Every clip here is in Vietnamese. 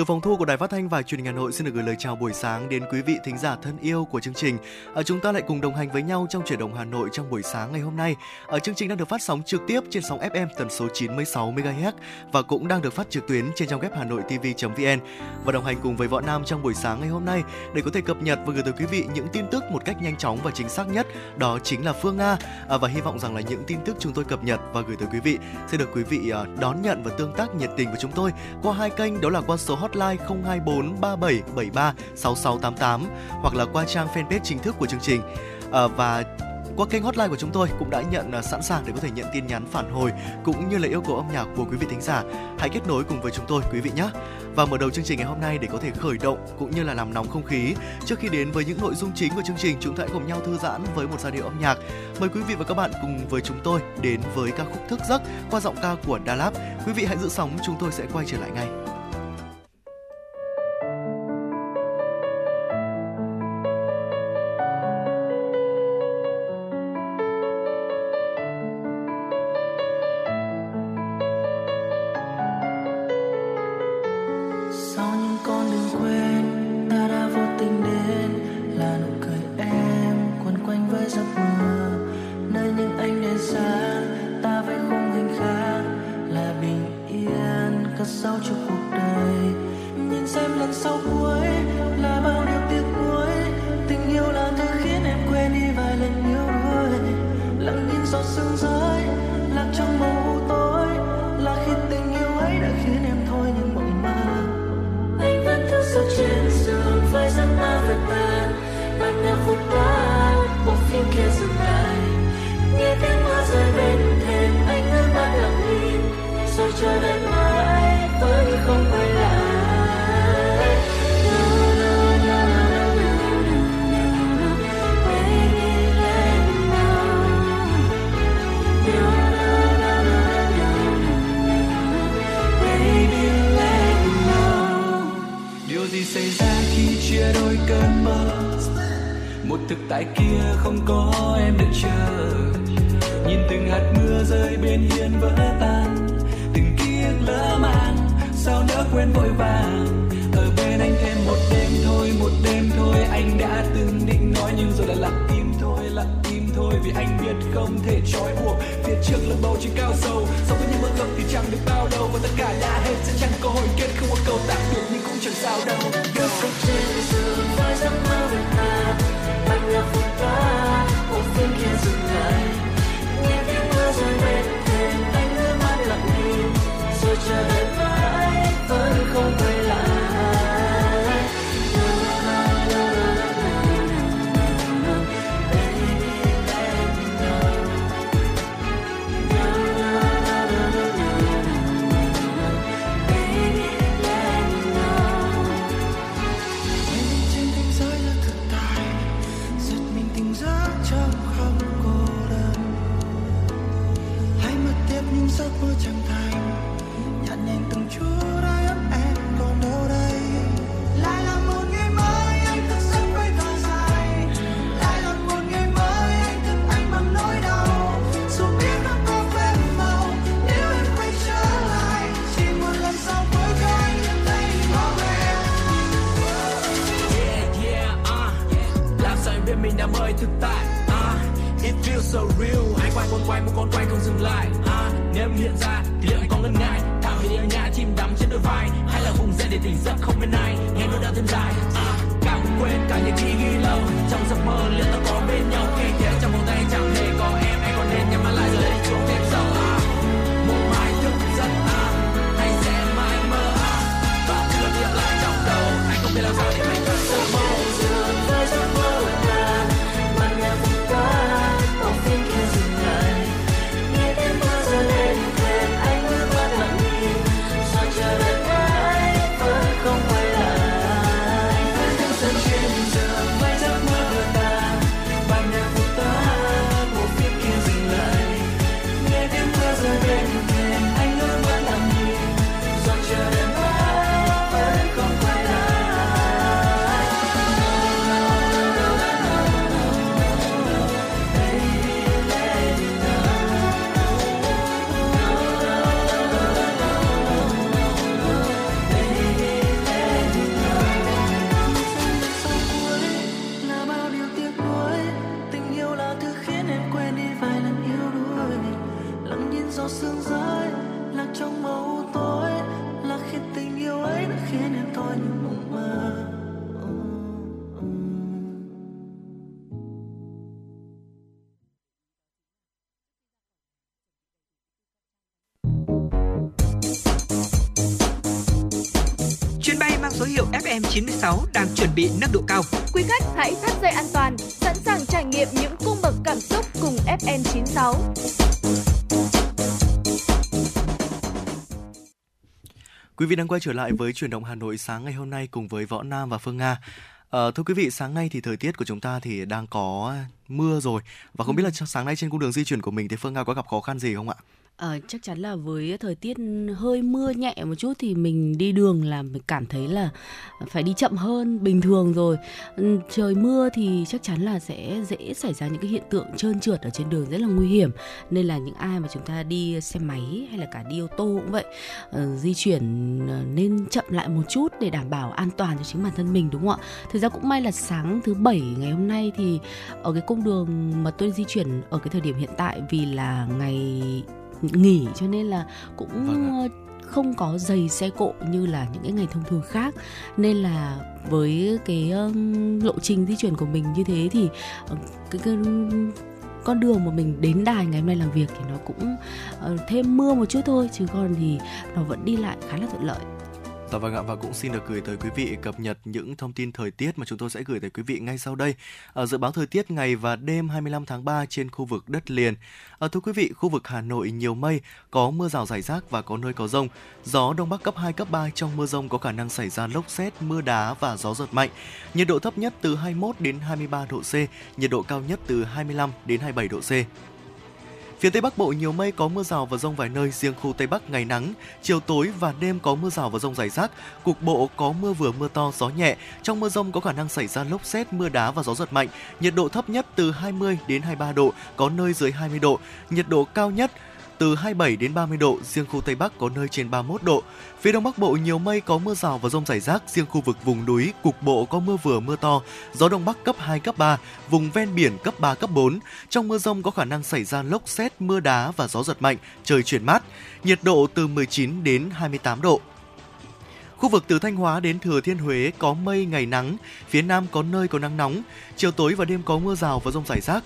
Từ phòng thu của Đài Phát thanh và Truyền hình Hà Nội xin được gửi lời chào buổi sáng đến quý vị thính giả thân yêu của chương trình. À, chúng ta lại cùng đồng hành với nhau trong chuyển động Hà Nội trong buổi sáng ngày hôm nay. Ở chương trình đang được phát sóng trực tiếp trên sóng FM tần số 96 MHz và cũng đang được phát trực tuyến trên trang web hanoitv.vn. Và đồng hành cùng với Võ Nam trong buổi sáng ngày hôm nay để có thể cập nhật và gửi tới quý vị những tin tức một cách nhanh chóng và chính xác nhất, đó chính là Phương Nga. À, và hy vọng rằng là những tin tức chúng tôi cập nhật và gửi tới quý vị sẽ được quý vị à, đón nhận và tương tác nhiệt tình với chúng tôi qua hai kênh đó là qua số hot hotline 024 3773 6688 hoặc là qua trang fanpage chính thức của chương trình. À, và qua kênh hotline của chúng tôi cũng đã nhận uh, sẵn sàng để có thể nhận tin nhắn phản hồi cũng như là yêu cầu âm nhạc của quý vị thính giả. Hãy kết nối cùng với chúng tôi quý vị nhé. Và mở đầu chương trình ngày hôm nay để có thể khởi động cũng như là làm nóng không khí. Trước khi đến với những nội dung chính của chương trình, chúng ta hãy cùng nhau thư giãn với một giai điệu âm nhạc. Mời quý vị và các bạn cùng với chúng tôi đến với ca khúc Thức giấc qua giọng ca của Đà Lạt. Quý vị hãy giữ sóng, chúng tôi sẽ quay trở lại ngay. Số hiệu FM 96 đang chuẩn bị nâng độ cao. Quý khách hãy thắt dây an toàn, sẵn sàng trải nghiệm những cung bậc cảm xúc cùng FM 96. Quý vị đang quay trở lại với chuyển động Hà Nội sáng ngày hôm nay cùng với Võ Nam và Phương Nga. À, thưa quý vị, sáng nay thì thời tiết của chúng ta thì đang có mưa rồi và không biết là sáng nay trên cung đường di chuyển của mình thì Phương Nga có gặp khó khăn gì không ạ? Ờ, chắc chắn là với thời tiết hơi mưa nhẹ một chút thì mình đi đường là mình cảm thấy là phải đi chậm hơn bình thường rồi. Ừ, trời mưa thì chắc chắn là sẽ dễ xảy ra những cái hiện tượng trơn trượt ở trên đường rất là nguy hiểm. Nên là những ai mà chúng ta đi xe máy hay là cả đi ô tô cũng vậy, ờ, di chuyển ờ, nên chậm lại một chút để đảm bảo an toàn cho chính bản thân mình đúng không ạ? Thực ra cũng may là sáng thứ bảy ngày hôm nay thì ở cái cung đường mà tôi di chuyển ở cái thời điểm hiện tại vì là ngày nghỉ cho nên là cũng vâng không có dày xe cộ như là những cái ngày thông thường khác. Nên là với cái um, lộ trình di chuyển của mình như thế thì uh, cái, cái con đường mà mình đến đài ngày hôm nay làm việc thì nó cũng uh, thêm mưa một chút thôi chứ còn thì nó vẫn đi lại khá là thuận lợi Dạ vâng ạ và cũng xin được gửi tới quý vị cập nhật những thông tin thời tiết mà chúng tôi sẽ gửi tới quý vị ngay sau đây. Ở dự báo thời tiết ngày và đêm 25 tháng 3 trên khu vực đất liền. Ở thưa quý vị, khu vực Hà Nội nhiều mây, có mưa rào rải rác và có nơi có rông. Gió đông bắc cấp 2 cấp 3 trong mưa rông có khả năng xảy ra lốc xét, mưa đá và gió giật mạnh. Nhiệt độ thấp nhất từ 21 đến 23 độ C, nhiệt độ cao nhất từ 25 đến 27 độ C. Phía Tây Bắc Bộ nhiều mây có mưa rào và rông vài nơi, riêng khu Tây Bắc ngày nắng, chiều tối và đêm có mưa rào và rông rải rác, cục bộ có mưa vừa mưa to, gió nhẹ. Trong mưa rông có khả năng xảy ra lốc xét, mưa đá và gió giật mạnh. Nhiệt độ thấp nhất từ 20 đến 23 độ, có nơi dưới 20 độ. Nhiệt độ cao nhất từ 27 đến 30 độ, riêng khu Tây Bắc có nơi trên 31 độ. Phía Đông Bắc Bộ nhiều mây có mưa rào và rông rải rác, riêng khu vực vùng núi cục bộ có mưa vừa mưa to, gió Đông Bắc cấp 2 cấp 3, vùng ven biển cấp 3 cấp 4. Trong mưa rông có khả năng xảy ra lốc xét, mưa đá và gió giật mạnh, trời chuyển mát. Nhiệt độ từ 19 đến 28 độ. Khu vực từ Thanh Hóa đến Thừa Thiên Huế có mây ngày nắng, phía Nam có nơi có nắng nóng, chiều tối và đêm có mưa rào và rông rải rác,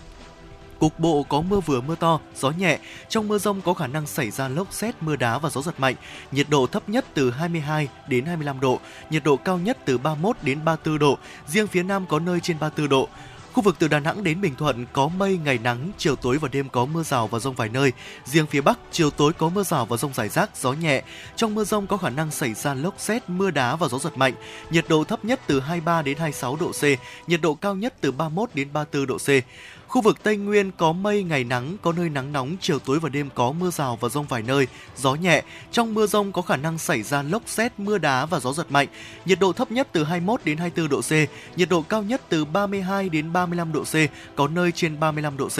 Cục bộ có mưa vừa mưa to, gió nhẹ. Trong mưa rông có khả năng xảy ra lốc xét, mưa đá và gió giật mạnh. Nhiệt độ thấp nhất từ 22 đến 25 độ, nhiệt độ cao nhất từ 31 đến 34 độ. Riêng phía Nam có nơi trên 34 độ. Khu vực từ Đà Nẵng đến Bình Thuận có mây, ngày nắng, chiều tối và đêm có mưa rào và rông vài nơi. Riêng phía Bắc, chiều tối có mưa rào và rông rải rác, gió nhẹ. Trong mưa rông có khả năng xảy ra lốc xét, mưa đá và gió giật mạnh. Nhiệt độ thấp nhất từ 23 đến 26 độ C, nhiệt độ cao nhất từ 31 đến 34 độ C. Khu vực Tây Nguyên có mây, ngày nắng, có nơi nắng nóng, chiều tối và đêm có mưa rào và rông vài nơi, gió nhẹ. Trong mưa rông có khả năng xảy ra lốc xét, mưa đá và gió giật mạnh. Nhiệt độ thấp nhất từ 21 đến 24 độ C, nhiệt độ cao nhất từ 32 đến 35 độ C, có nơi trên 35 độ C.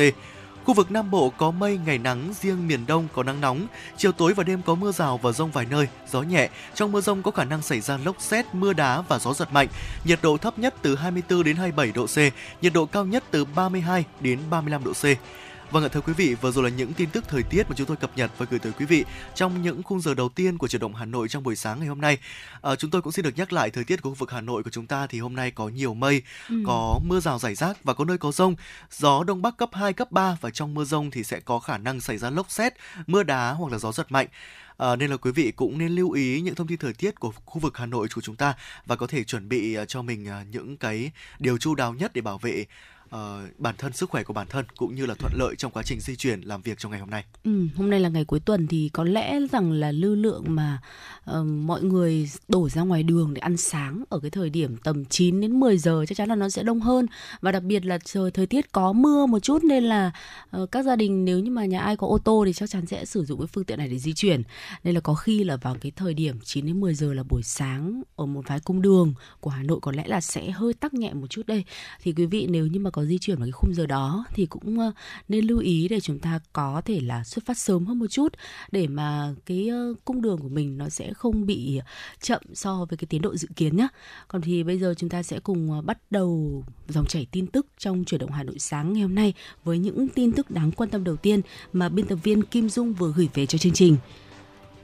Khu vực Nam Bộ có mây, ngày nắng, riêng miền Đông có nắng nóng. Chiều tối và đêm có mưa rào và rông vài nơi, gió nhẹ. Trong mưa rông có khả năng xảy ra lốc xét, mưa đá và gió giật mạnh. Nhiệt độ thấp nhất từ 24 đến 27 độ C, nhiệt độ cao nhất từ 32 đến 35 độ C. Vâng ạ thưa quý vị, vừa rồi là những tin tức thời tiết mà chúng tôi cập nhật và gửi tới quý vị trong những khung giờ đầu tiên của chuyển động Hà Nội trong buổi sáng ngày hôm nay. À, chúng tôi cũng xin được nhắc lại thời tiết của khu vực Hà Nội của chúng ta thì hôm nay có nhiều mây, ừ. có mưa rào rải rác và có nơi có rông. Gió đông bắc cấp 2 cấp 3 và trong mưa rông thì sẽ có khả năng xảy ra lốc xét, mưa đá hoặc là gió giật mạnh. À, nên là quý vị cũng nên lưu ý những thông tin thời tiết của khu vực Hà Nội của chúng ta và có thể chuẩn bị cho mình những cái điều chu đáo nhất để bảo vệ uh, bản thân sức khỏe của bản thân cũng như là thuận lợi trong quá trình di chuyển làm việc trong ngày hôm nay. Ừ, hôm nay là ngày cuối tuần thì có lẽ rằng là lưu lượng mà uh, mọi người đổ ra ngoài đường để ăn sáng ở cái thời điểm tầm 9 đến 10 giờ chắc chắn là nó sẽ đông hơn và đặc biệt là trời thời tiết có mưa một chút nên là uh, các gia đình nếu như mà nhà ai có ô tô thì chắc chắn sẽ sử dụng cái phương tiện này để di chuyển. Nên là có khi là vào cái thời điểm 9 đến 10 giờ là buổi sáng ở một vài cung đường của Hà Nội có lẽ là sẽ hơi tắc nhẹ một chút đây. Thì quý vị nếu như mà có di chuyển vào cái khung giờ đó thì cũng ờ, nên lưu ý để chúng ta có thể là xuất phát sớm hơn một chút để mà cái ờ, cung đường của mình nó sẽ không bị chậm so với cái tiến độ dự kiến nhé. Còn thì bây giờ chúng ta sẽ cùng ờ, bắt đầu dòng chảy tin tức trong chuyển động Hà Nội sáng ngày hôm nay với những tin tức đáng quan tâm đầu tiên mà biên tập viên Kim Dung vừa gửi về cho chương trình.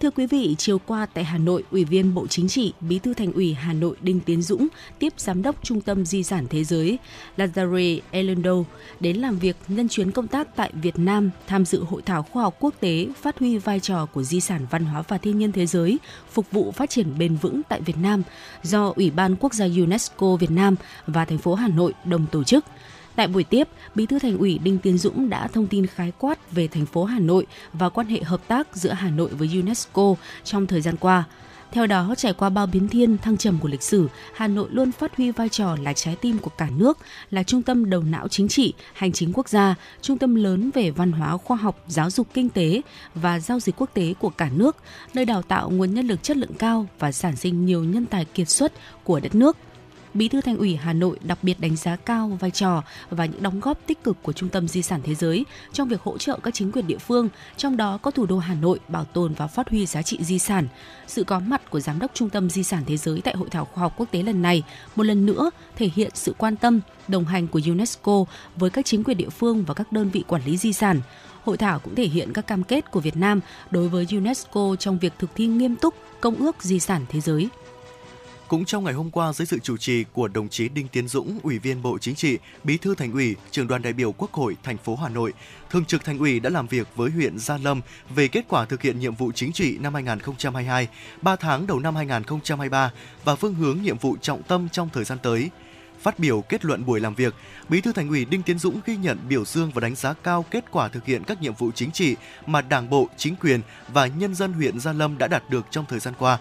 Thưa quý vị, chiều qua tại Hà Nội, Ủy viên Bộ Chính trị, Bí thư Thành ủy Hà Nội Đinh Tiến Dũng tiếp Giám đốc Trung tâm Di sản Thế giới Lazare Elendo đến làm việc nhân chuyến công tác tại Việt Nam tham dự hội thảo khoa học quốc tế phát huy vai trò của di sản văn hóa và thiên nhiên thế giới phục vụ phát triển bền vững tại Việt Nam do Ủy ban Quốc gia UNESCO Việt Nam và thành phố Hà Nội đồng tổ chức – Tại buổi tiếp, Bí thư Thành ủy Đinh Tiến Dũng đã thông tin khái quát về thành phố Hà Nội và quan hệ hợp tác giữa Hà Nội với UNESCO trong thời gian qua. Theo đó, trải qua bao biến thiên thăng trầm của lịch sử, Hà Nội luôn phát huy vai trò là trái tim của cả nước, là trung tâm đầu não chính trị, hành chính quốc gia, trung tâm lớn về văn hóa, khoa học, giáo dục kinh tế và giao dịch quốc tế của cả nước, nơi đào tạo nguồn nhân lực chất lượng cao và sản sinh nhiều nhân tài kiệt xuất của đất nước – Bí thư Thành ủy Hà Nội đặc biệt đánh giá cao vai trò và những đóng góp tích cực của Trung tâm Di sản Thế giới trong việc hỗ trợ các chính quyền địa phương, trong đó có thủ đô Hà Nội bảo tồn và phát huy giá trị di sản. Sự có mặt của Giám đốc Trung tâm Di sản Thế giới tại Hội thảo khoa học quốc tế lần này một lần nữa thể hiện sự quan tâm, đồng hành của UNESCO với các chính quyền địa phương và các đơn vị quản lý di sản. Hội thảo cũng thể hiện các cam kết của Việt Nam đối với UNESCO trong việc thực thi nghiêm túc Công ước Di sản Thế giới. Cũng trong ngày hôm qua dưới sự chủ trì của đồng chí Đinh Tiến Dũng, Ủy viên Bộ Chính trị, Bí thư Thành ủy, Trưởng đoàn đại biểu Quốc hội thành phố Hà Nội, Thường trực Thành ủy đã làm việc với huyện Gia Lâm về kết quả thực hiện nhiệm vụ chính trị năm 2022, 3 tháng đầu năm 2023 và phương hướng nhiệm vụ trọng tâm trong thời gian tới. Phát biểu kết luận buổi làm việc, Bí thư Thành ủy Đinh Tiến Dũng ghi nhận biểu dương và đánh giá cao kết quả thực hiện các nhiệm vụ chính trị mà Đảng bộ, chính quyền và nhân dân huyện Gia Lâm đã đạt được trong thời gian qua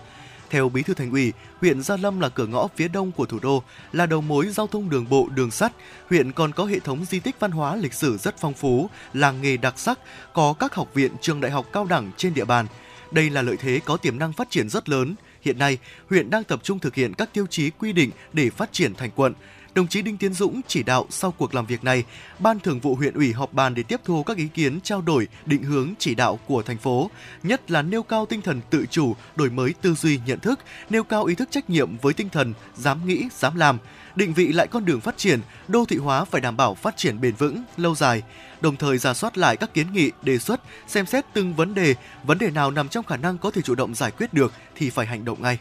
theo Bí thư Thành ủy, huyện Gia Lâm là cửa ngõ phía đông của thủ đô, là đầu mối giao thông đường bộ, đường sắt. Huyện còn có hệ thống di tích văn hóa lịch sử rất phong phú, làng nghề đặc sắc, có các học viện, trường đại học cao đẳng trên địa bàn. Đây là lợi thế có tiềm năng phát triển rất lớn. Hiện nay, huyện đang tập trung thực hiện các tiêu chí quy định để phát triển thành quận đồng chí Đinh Tiến Dũng chỉ đạo sau cuộc làm việc này, Ban Thường vụ huyện ủy họp bàn để tiếp thu các ý kiến trao đổi, định hướng chỉ đạo của thành phố, nhất là nêu cao tinh thần tự chủ, đổi mới tư duy nhận thức, nêu cao ý thức trách nhiệm với tinh thần dám nghĩ, dám làm, định vị lại con đường phát triển, đô thị hóa phải đảm bảo phát triển bền vững, lâu dài, đồng thời giả soát lại các kiến nghị, đề xuất, xem xét từng vấn đề, vấn đề nào nằm trong khả năng có thể chủ động giải quyết được thì phải hành động ngay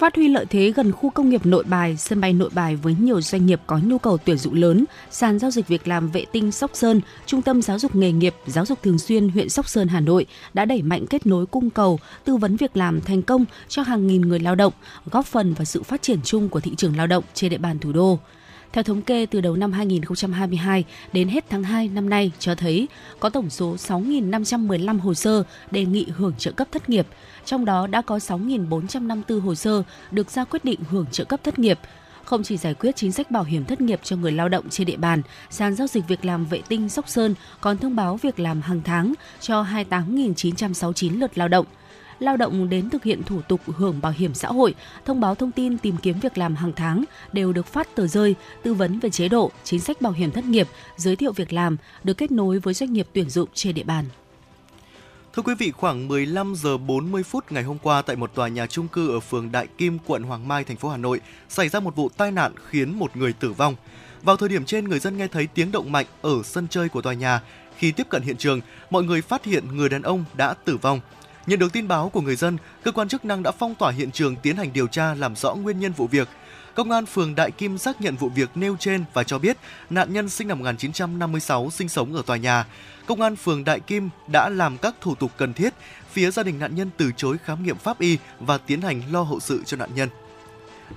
phát huy lợi thế gần khu công nghiệp Nội Bài, sân bay Nội Bài với nhiều doanh nghiệp có nhu cầu tuyển dụng lớn, sàn giao dịch việc làm vệ tinh Sóc Sơn, Trung tâm giáo dục nghề nghiệp, giáo dục thường xuyên huyện Sóc Sơn Hà Nội đã đẩy mạnh kết nối cung cầu, tư vấn việc làm thành công cho hàng nghìn người lao động, góp phần vào sự phát triển chung của thị trường lao động trên địa bàn thủ đô. Theo thống kê từ đầu năm 2022 đến hết tháng 2 năm nay cho thấy có tổng số 6.515 hồ sơ đề nghị hưởng trợ cấp thất nghiệp, trong đó đã có 6.454 hồ sơ được ra quyết định hưởng trợ cấp thất nghiệp, không chỉ giải quyết chính sách bảo hiểm thất nghiệp cho người lao động trên địa bàn, sàn giao dịch việc làm vệ tinh Sóc Sơn còn thông báo việc làm hàng tháng cho 28.969 lượt lao động – lao động đến thực hiện thủ tục hưởng bảo hiểm xã hội, thông báo thông tin tìm kiếm việc làm hàng tháng đều được phát tờ rơi, tư vấn về chế độ, chính sách bảo hiểm thất nghiệp, giới thiệu việc làm, được kết nối với doanh nghiệp tuyển dụng trên địa bàn. Thưa quý vị, khoảng 15 giờ 40 phút ngày hôm qua tại một tòa nhà chung cư ở phường Đại Kim, quận Hoàng Mai, thành phố Hà Nội xảy ra một vụ tai nạn khiến một người tử vong. Vào thời điểm trên, người dân nghe thấy tiếng động mạnh ở sân chơi của tòa nhà. Khi tiếp cận hiện trường, mọi người phát hiện người đàn ông đã tử vong. Nhận được tin báo của người dân, cơ quan chức năng đã phong tỏa hiện trường tiến hành điều tra làm rõ nguyên nhân vụ việc. Công an phường Đại Kim xác nhận vụ việc nêu trên và cho biết nạn nhân sinh năm 1956 sinh sống ở tòa nhà. Công an phường Đại Kim đã làm các thủ tục cần thiết, phía gia đình nạn nhân từ chối khám nghiệm pháp y và tiến hành lo hậu sự cho nạn nhân.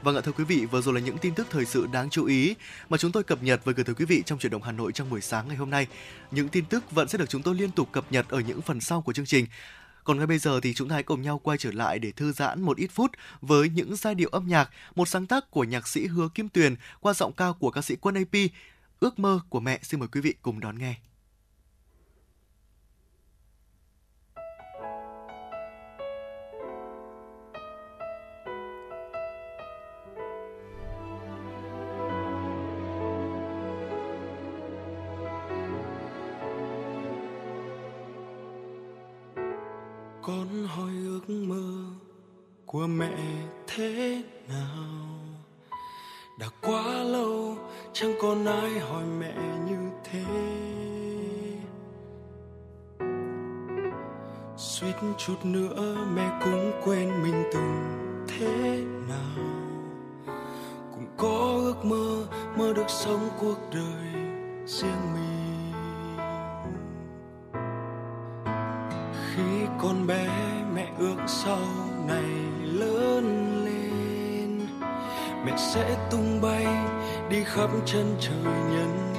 Vâng ạ thưa quý vị, vừa rồi là những tin tức thời sự đáng chú ý mà chúng tôi cập nhật và gửi tới quý vị trong chuyển động Hà Nội trong buổi sáng ngày hôm nay. Những tin tức vẫn sẽ được chúng tôi liên tục cập nhật ở những phần sau của chương trình. Còn ngay bây giờ thì chúng ta hãy cùng nhau quay trở lại để thư giãn một ít phút với những giai điệu âm nhạc, một sáng tác của nhạc sĩ Hứa Kim Tuyền qua giọng ca của ca sĩ Quân AP, Ước mơ của mẹ. Xin mời quý vị cùng đón nghe. Con hỏi ước mơ của mẹ thế nào? Đã quá lâu, chẳng còn ai hỏi mẹ như thế. Suýt chút nữa mẹ cũng quên mình từng thế nào. Cũng có ước mơ mơ được sống cuộc đời riêng mình. Sau này lớn lên mẹ sẽ tung bay đi khắp chân trời nhân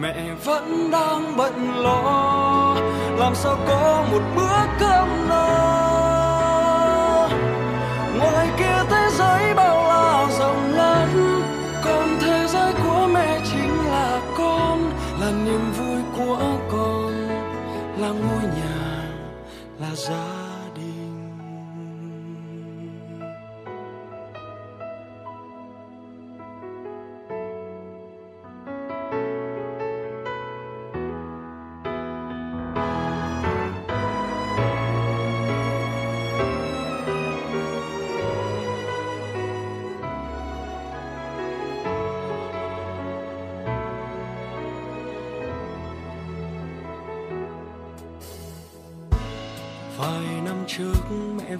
mẹ vẫn đang bận lo. Làm sao có một bữa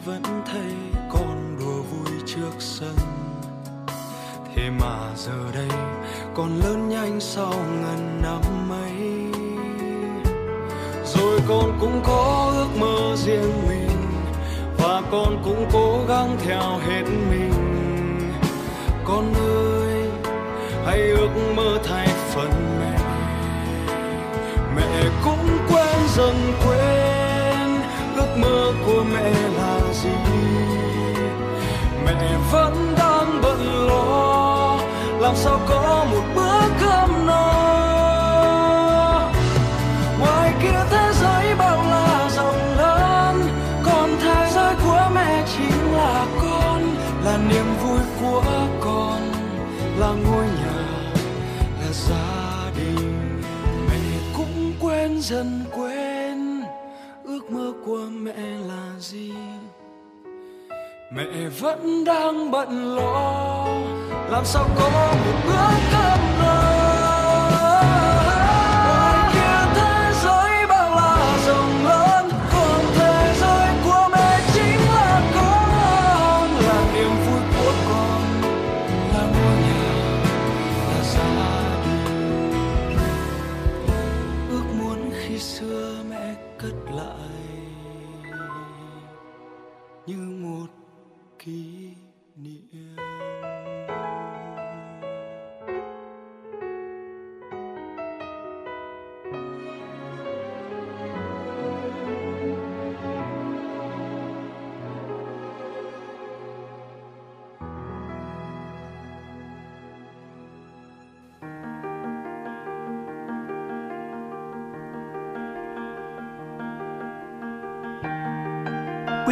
vẫn thấy con đùa vui trước sân. Thế mà giờ đây, con lớn nhanh sau ngần năm ấy. Rồi con cũng có ước mơ riêng mình, và con cũng cố gắng theo hết mình. Con ơi, hãy ước mơ thay phần mẹ. Mẹ cũng quen dần quên ước mơ của mẹ là vẫn đang bận lo. Làm sao có một bước để vẫn đang bận lo. Làm sao có một bữa cơm no?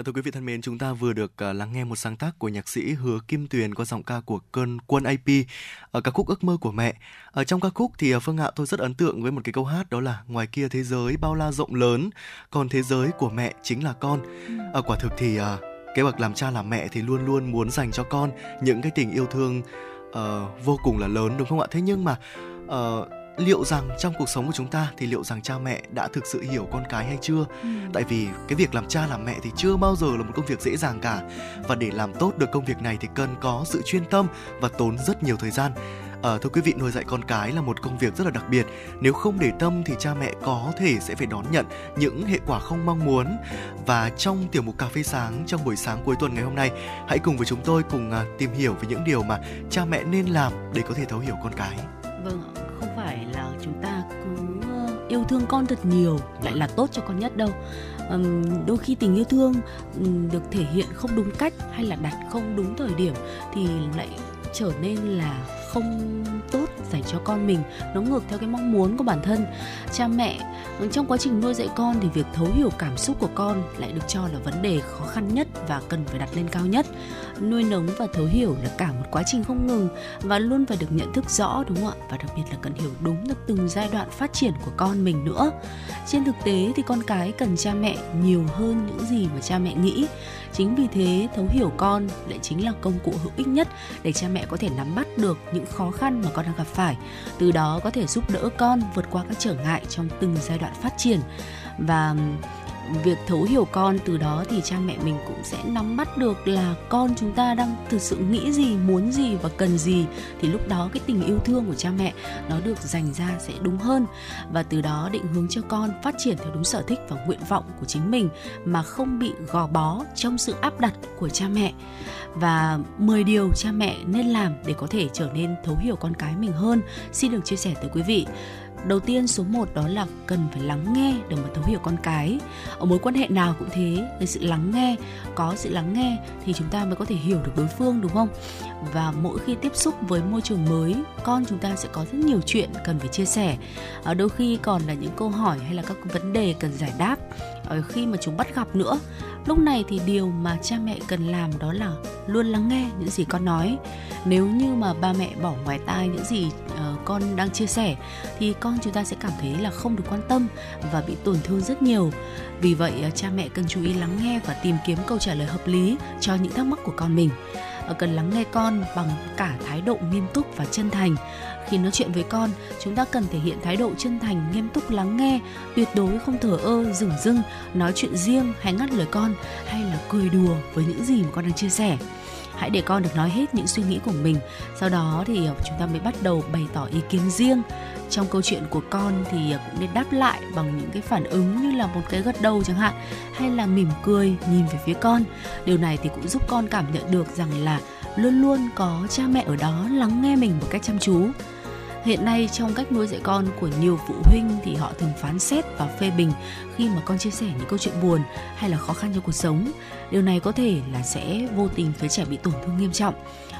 Vâng thưa quý vị thân mến, chúng ta vừa được uh, lắng nghe một sáng tác của nhạc sĩ Hứa Kim Tuyền qua giọng ca của cơn Quân IP ở ca khúc ước mơ của mẹ. Ở trong ca khúc thì uh, Phương Hạ tôi rất ấn tượng với một cái câu hát đó là ngoài kia thế giới bao la rộng lớn, còn thế giới của mẹ chính là con. Ở quả thực thì cái bậc làm cha làm mẹ thì luôn luôn muốn dành cho con những cái tình yêu thương uh, vô cùng là lớn đúng không ạ? Thế nhưng mà uh, liệu rằng trong cuộc sống của chúng ta thì liệu rằng cha mẹ đã thực sự hiểu con cái hay chưa? Ừ. tại vì cái việc làm cha làm mẹ thì chưa bao giờ là một công việc dễ dàng cả. Và để làm tốt được công việc này thì cần có sự chuyên tâm và tốn rất nhiều thời gian. Ờ, thưa quý vị nuôi dạy con cái là một công việc rất là đặc biệt. Nếu không để tâm thì cha mẹ có thể sẽ phải đón nhận những hệ quả không mong muốn. Và trong tiểu mục cà phê sáng trong buổi sáng cuối tuần ngày hôm nay hãy cùng với chúng tôi cùng à, tìm hiểu về những điều mà cha mẹ nên làm để có thể thấu hiểu con cái. Vâng phải là chúng ta cứ ờ, yêu thương con thật nhiều lại là tốt cho con nhất đâu. Um, đôi khi tình yêu thương um, được thể hiện không đúng cách hay là đặt không đúng thời điểm thì lại trở nên là không cho con mình, nó ngược theo cái mong muốn của bản thân. Cha mẹ ừ, trong quá trình nuôi dạy con thì việc thấu hiểu cảm xúc của con lại được cho là vấn đề khó khăn nhất và cần phải đặt lên cao nhất. Nuôi nấng và thấu hiểu là cả một quá trình không ngừng và luôn phải được nhận thức rõ, đúng không ạ? Và đặc biệt là cần hiểu đúng được từng giai đoạn phát triển của con mình nữa. Trên thực tế thì con cái cần cha mẹ nhiều hơn những gì mà cha mẹ nghĩ chính vì thế, thấu hiểu con lại chính là công cụ hữu ích nhất để cha mẹ có thể nắm bắt được những khó khăn mà con đang gặp phải, từ đó có thể giúp đỡ con vượt qua các trở ngại trong từng giai đoạn phát triển. Và việc thấu hiểu con, từ đó thì cha mẹ mình cũng sẽ nắm bắt được là con chúng ta đang thực sự nghĩ gì, muốn gì và cần gì. Thì lúc đó cái tình yêu thương của cha mẹ nó được dành ra sẽ đúng hơn. Và từ đó định hướng cho con phát triển theo đúng sở thích và nguyện vọng của chính mình mà không bị gò bó trong sự áp đặt của cha mẹ. Và 10 điều cha mẹ nên làm để có thể trở nên thấu hiểu con cái mình hơn xin được chia sẻ tới quý vị đầu tiên số 1 đó là cần phải lắng nghe để mà thấu hiểu con cái. Ở mối quan hệ nào cũng thế, cái sự lắng nghe, có sự lắng nghe thì chúng ta mới có thể hiểu được đối phương, đúng không? Và mỗi khi tiếp xúc với môi trường mới, con chúng ta sẽ có rất nhiều chuyện cần phải chia sẻ. Ở đôi khi còn là những câu hỏi hay là các vấn đề cần giải đáp. Ở khi mà chúng bắt gặp nữa lúc này thì điều mà cha mẹ cần làm đó là luôn lắng nghe những gì con nói. Nếu như mà ba mẹ bỏ ngoài tai những gì uh, con đang chia sẻ thì con chúng ta sẽ cảm thấy là không được quan tâm và bị tổn thương rất nhiều. Vì vậy uh, cha mẹ cần chú ý lắng nghe và tìm kiếm câu trả lời hợp lý cho những thắc mắc của con mình. Uh, cần lắng nghe con bằng cả thái độ nghiêm túc và chân thành khi nói chuyện với con, chúng ta cần thể hiện thái độ chân thành, nghiêm túc, lắng nghe, tuyệt đối không thờ ơ dửng dưng nói chuyện riêng hay ngắt lời con, hay là cười đùa với những gì mà con đang chia sẻ. Hãy để con được nói hết những suy nghĩ của mình. Sau đó thì ờ, chúng ta mới bắt đầu bày tỏ ý kiến riêng. Trong câu chuyện của con thì ờ, cũng nên đáp lại bằng những cái phản ứng như là một cái gật đầu chẳng hạn, hay là mỉm cười nhìn về phía con. Điều này thì cũng giúp con cảm nhận được rằng là luôn luôn có cha mẹ ở đó lắng nghe mình một cách chăm chú. Hiện nay trong cách nuôi dạy con của nhiều phụ huynh thì họ thường phán xét và phê bình khi mà con chia sẻ những câu chuyện buồn hay là khó khăn trong cuộc sống. Điều này có thể là sẽ vô tình khiến trẻ bị tổn thương nghiêm trọng.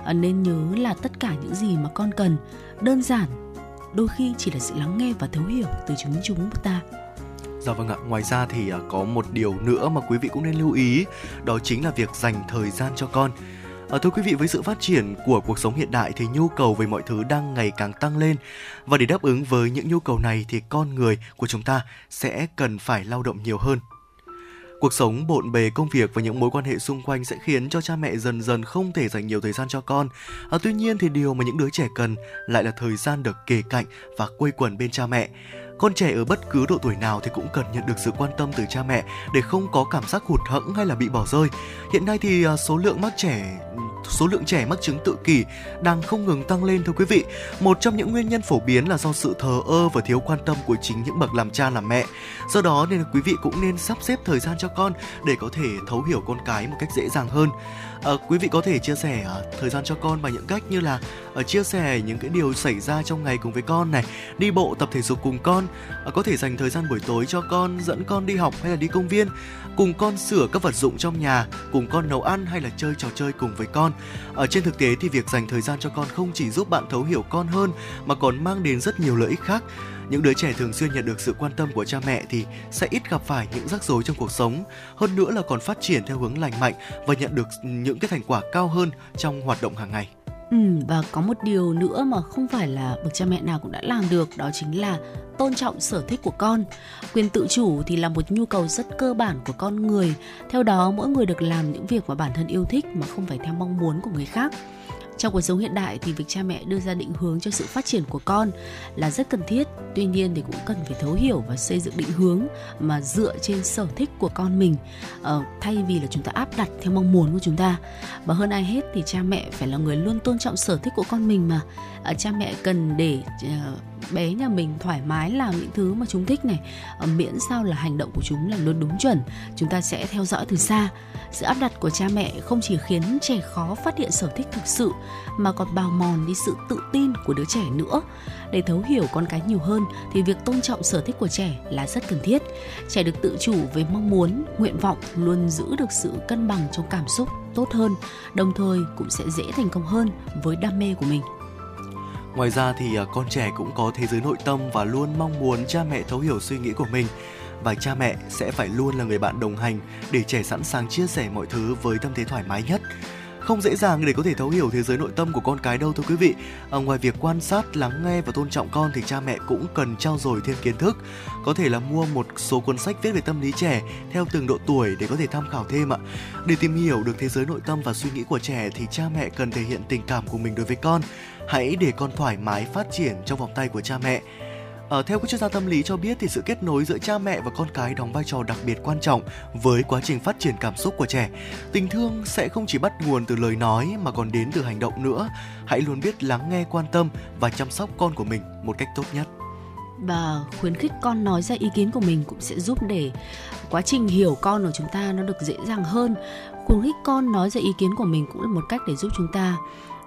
À, nên nhớ là tất cả những gì mà con cần đơn giản đôi khi chỉ là sự lắng nghe và thấu hiểu từ chúng chúng ta. Dạ vâng ạ, ngoài ra thì à, có một điều nữa mà quý vị cũng nên lưu ý, đó chính là việc dành thời gian cho con. À, thưa quý vị, với sự phát triển của cuộc sống hiện đại thì nhu cầu về mọi thứ đang ngày càng tăng lên và để đáp ứng với những nhu cầu này thì con người của chúng ta sẽ cần phải lao động nhiều hơn. Cuộc sống bộn bề công việc và những mối quan hệ xung quanh sẽ khiến cho cha mẹ dần dần không thể dành nhiều thời gian cho con. À, tuy nhiên thì điều mà những đứa trẻ cần lại là thời gian được kề cạnh và quây quần bên cha mẹ. Con trẻ ở bất cứ độ tuổi nào thì cũng cần nhận được sự quan tâm từ cha mẹ để không có cảm giác hụt hẫng hay là bị bỏ rơi. Hiện nay thì à, số lượng mắc trẻ, số lượng trẻ mắc chứng tự kỷ đang không ngừng tăng lên thưa quý vị. Một trong những nguyên nhân phổ biến là do sự thờ ơ và thiếu quan tâm của chính những bậc làm cha làm mẹ. Do đó nên quý vị cũng nên sắp xếp thời gian cho con để có thể thấu hiểu con cái một cách dễ dàng hơn à, quý vị có thể chia sẻ uh, thời gian cho con bằng những cách như là uh, chia sẻ những cái điều xảy ra trong ngày cùng với con này đi bộ tập thể dục cùng con uh, có thể dành thời gian buổi tối cho con dẫn con đi học hay là đi công viên cùng con sửa các vật dụng trong nhà cùng con nấu ăn hay là chơi trò chơi cùng với con. Ở trên thực tế thì việc dành thời gian cho con không chỉ giúp bạn thấu hiểu con hơn mà còn mang đến rất nhiều lợi ích khác những đứa trẻ thường xuyên nhận được sự quan tâm của cha mẹ thì sẽ ít gặp phải những rắc rối trong cuộc sống hơn nữa là còn phát triển theo hướng lành mạnh và nhận được những cái thành quả cao hơn trong hoạt động hàng ngày Ừ, và có một điều nữa mà không phải là bậc cha mẹ nào cũng đã làm được đó chính là tôn trọng sở thích của con. Quyền tự chủ thì là một nhu cầu rất cơ bản của con người. Theo đó, mỗi người được làm những việc mà bản thân yêu thích mà không phải theo mong muốn của người khác trong cuộc sống hiện đại thì việc cha mẹ đưa ra định hướng cho sự phát triển của con là rất cần thiết. Tuy nhiên thì cũng cần phải thấu hiểu và xây dựng định hướng mà dựa trên sở thích của con mình. Ờ, thay vì là chúng ta áp đặt theo mong muốn của chúng ta. Và hơn ai hết thì cha mẹ phải là người luôn tôn trọng sở thích của con mình mà. Ờ, cha mẹ cần để uh, bé nhà mình thoải mái làm những thứ mà chúng thích này ờ, miễn sao là hành động của chúng là luôn đúng chuẩn. Chúng ta sẽ theo dõi từ xa. Sự áp đặt của cha mẹ không chỉ khiến trẻ khó phát hiện sở thích thực sự, mà còn bào mòn đi sự tự tin của đứa trẻ nữa. Để thấu hiểu con cái nhiều hơn thì việc tôn trọng sở thích của trẻ là rất cần thiết. Trẻ được tự chủ với mong muốn, nguyện vọng luôn giữ được sự cân bằng trong cảm xúc tốt hơn, đồng thời cũng sẽ dễ thành công hơn với đam mê của mình. Ngoài ra thì à, con trẻ cũng có thế giới nội tâm và luôn mong muốn cha mẹ thấu hiểu suy nghĩ của mình và cha mẹ sẽ phải luôn là người bạn đồng hành để trẻ sẵn sàng chia sẻ mọi thứ với tâm thế thoải mái nhất không dễ dàng để có thể thấu hiểu thế giới nội tâm của con cái đâu thưa quý vị. À, ngoài việc quan sát, lắng nghe và tôn trọng con thì cha mẹ cũng cần trao dồi thêm kiến thức. Có thể là mua một số cuốn sách viết về tâm lý trẻ theo từng độ tuổi để có thể tham khảo thêm ạ. Để tìm hiểu được thế giới nội tâm và suy nghĩ của trẻ thì cha mẹ cần thể hiện tình cảm của mình đối với con. Hãy để con thoải mái phát triển trong vòng tay của cha mẹ À, theo các chuyên gia tâm lý cho biết thì sự kết nối giữa cha mẹ và con cái đóng vai trò đặc biệt quan trọng với quá trình phát triển cảm xúc của trẻ. Tình thương sẽ không chỉ bắt nguồn từ lời nói mà còn đến từ hành động nữa. Hãy luôn biết lắng nghe, quan tâm và chăm sóc con của mình một cách tốt nhất và khuyến khích con nói ra ý kiến của mình cũng sẽ giúp để quá trình hiểu con của chúng ta nó được dễ dàng hơn khuyến khích con nói ra ý kiến của mình cũng là một cách để giúp chúng ta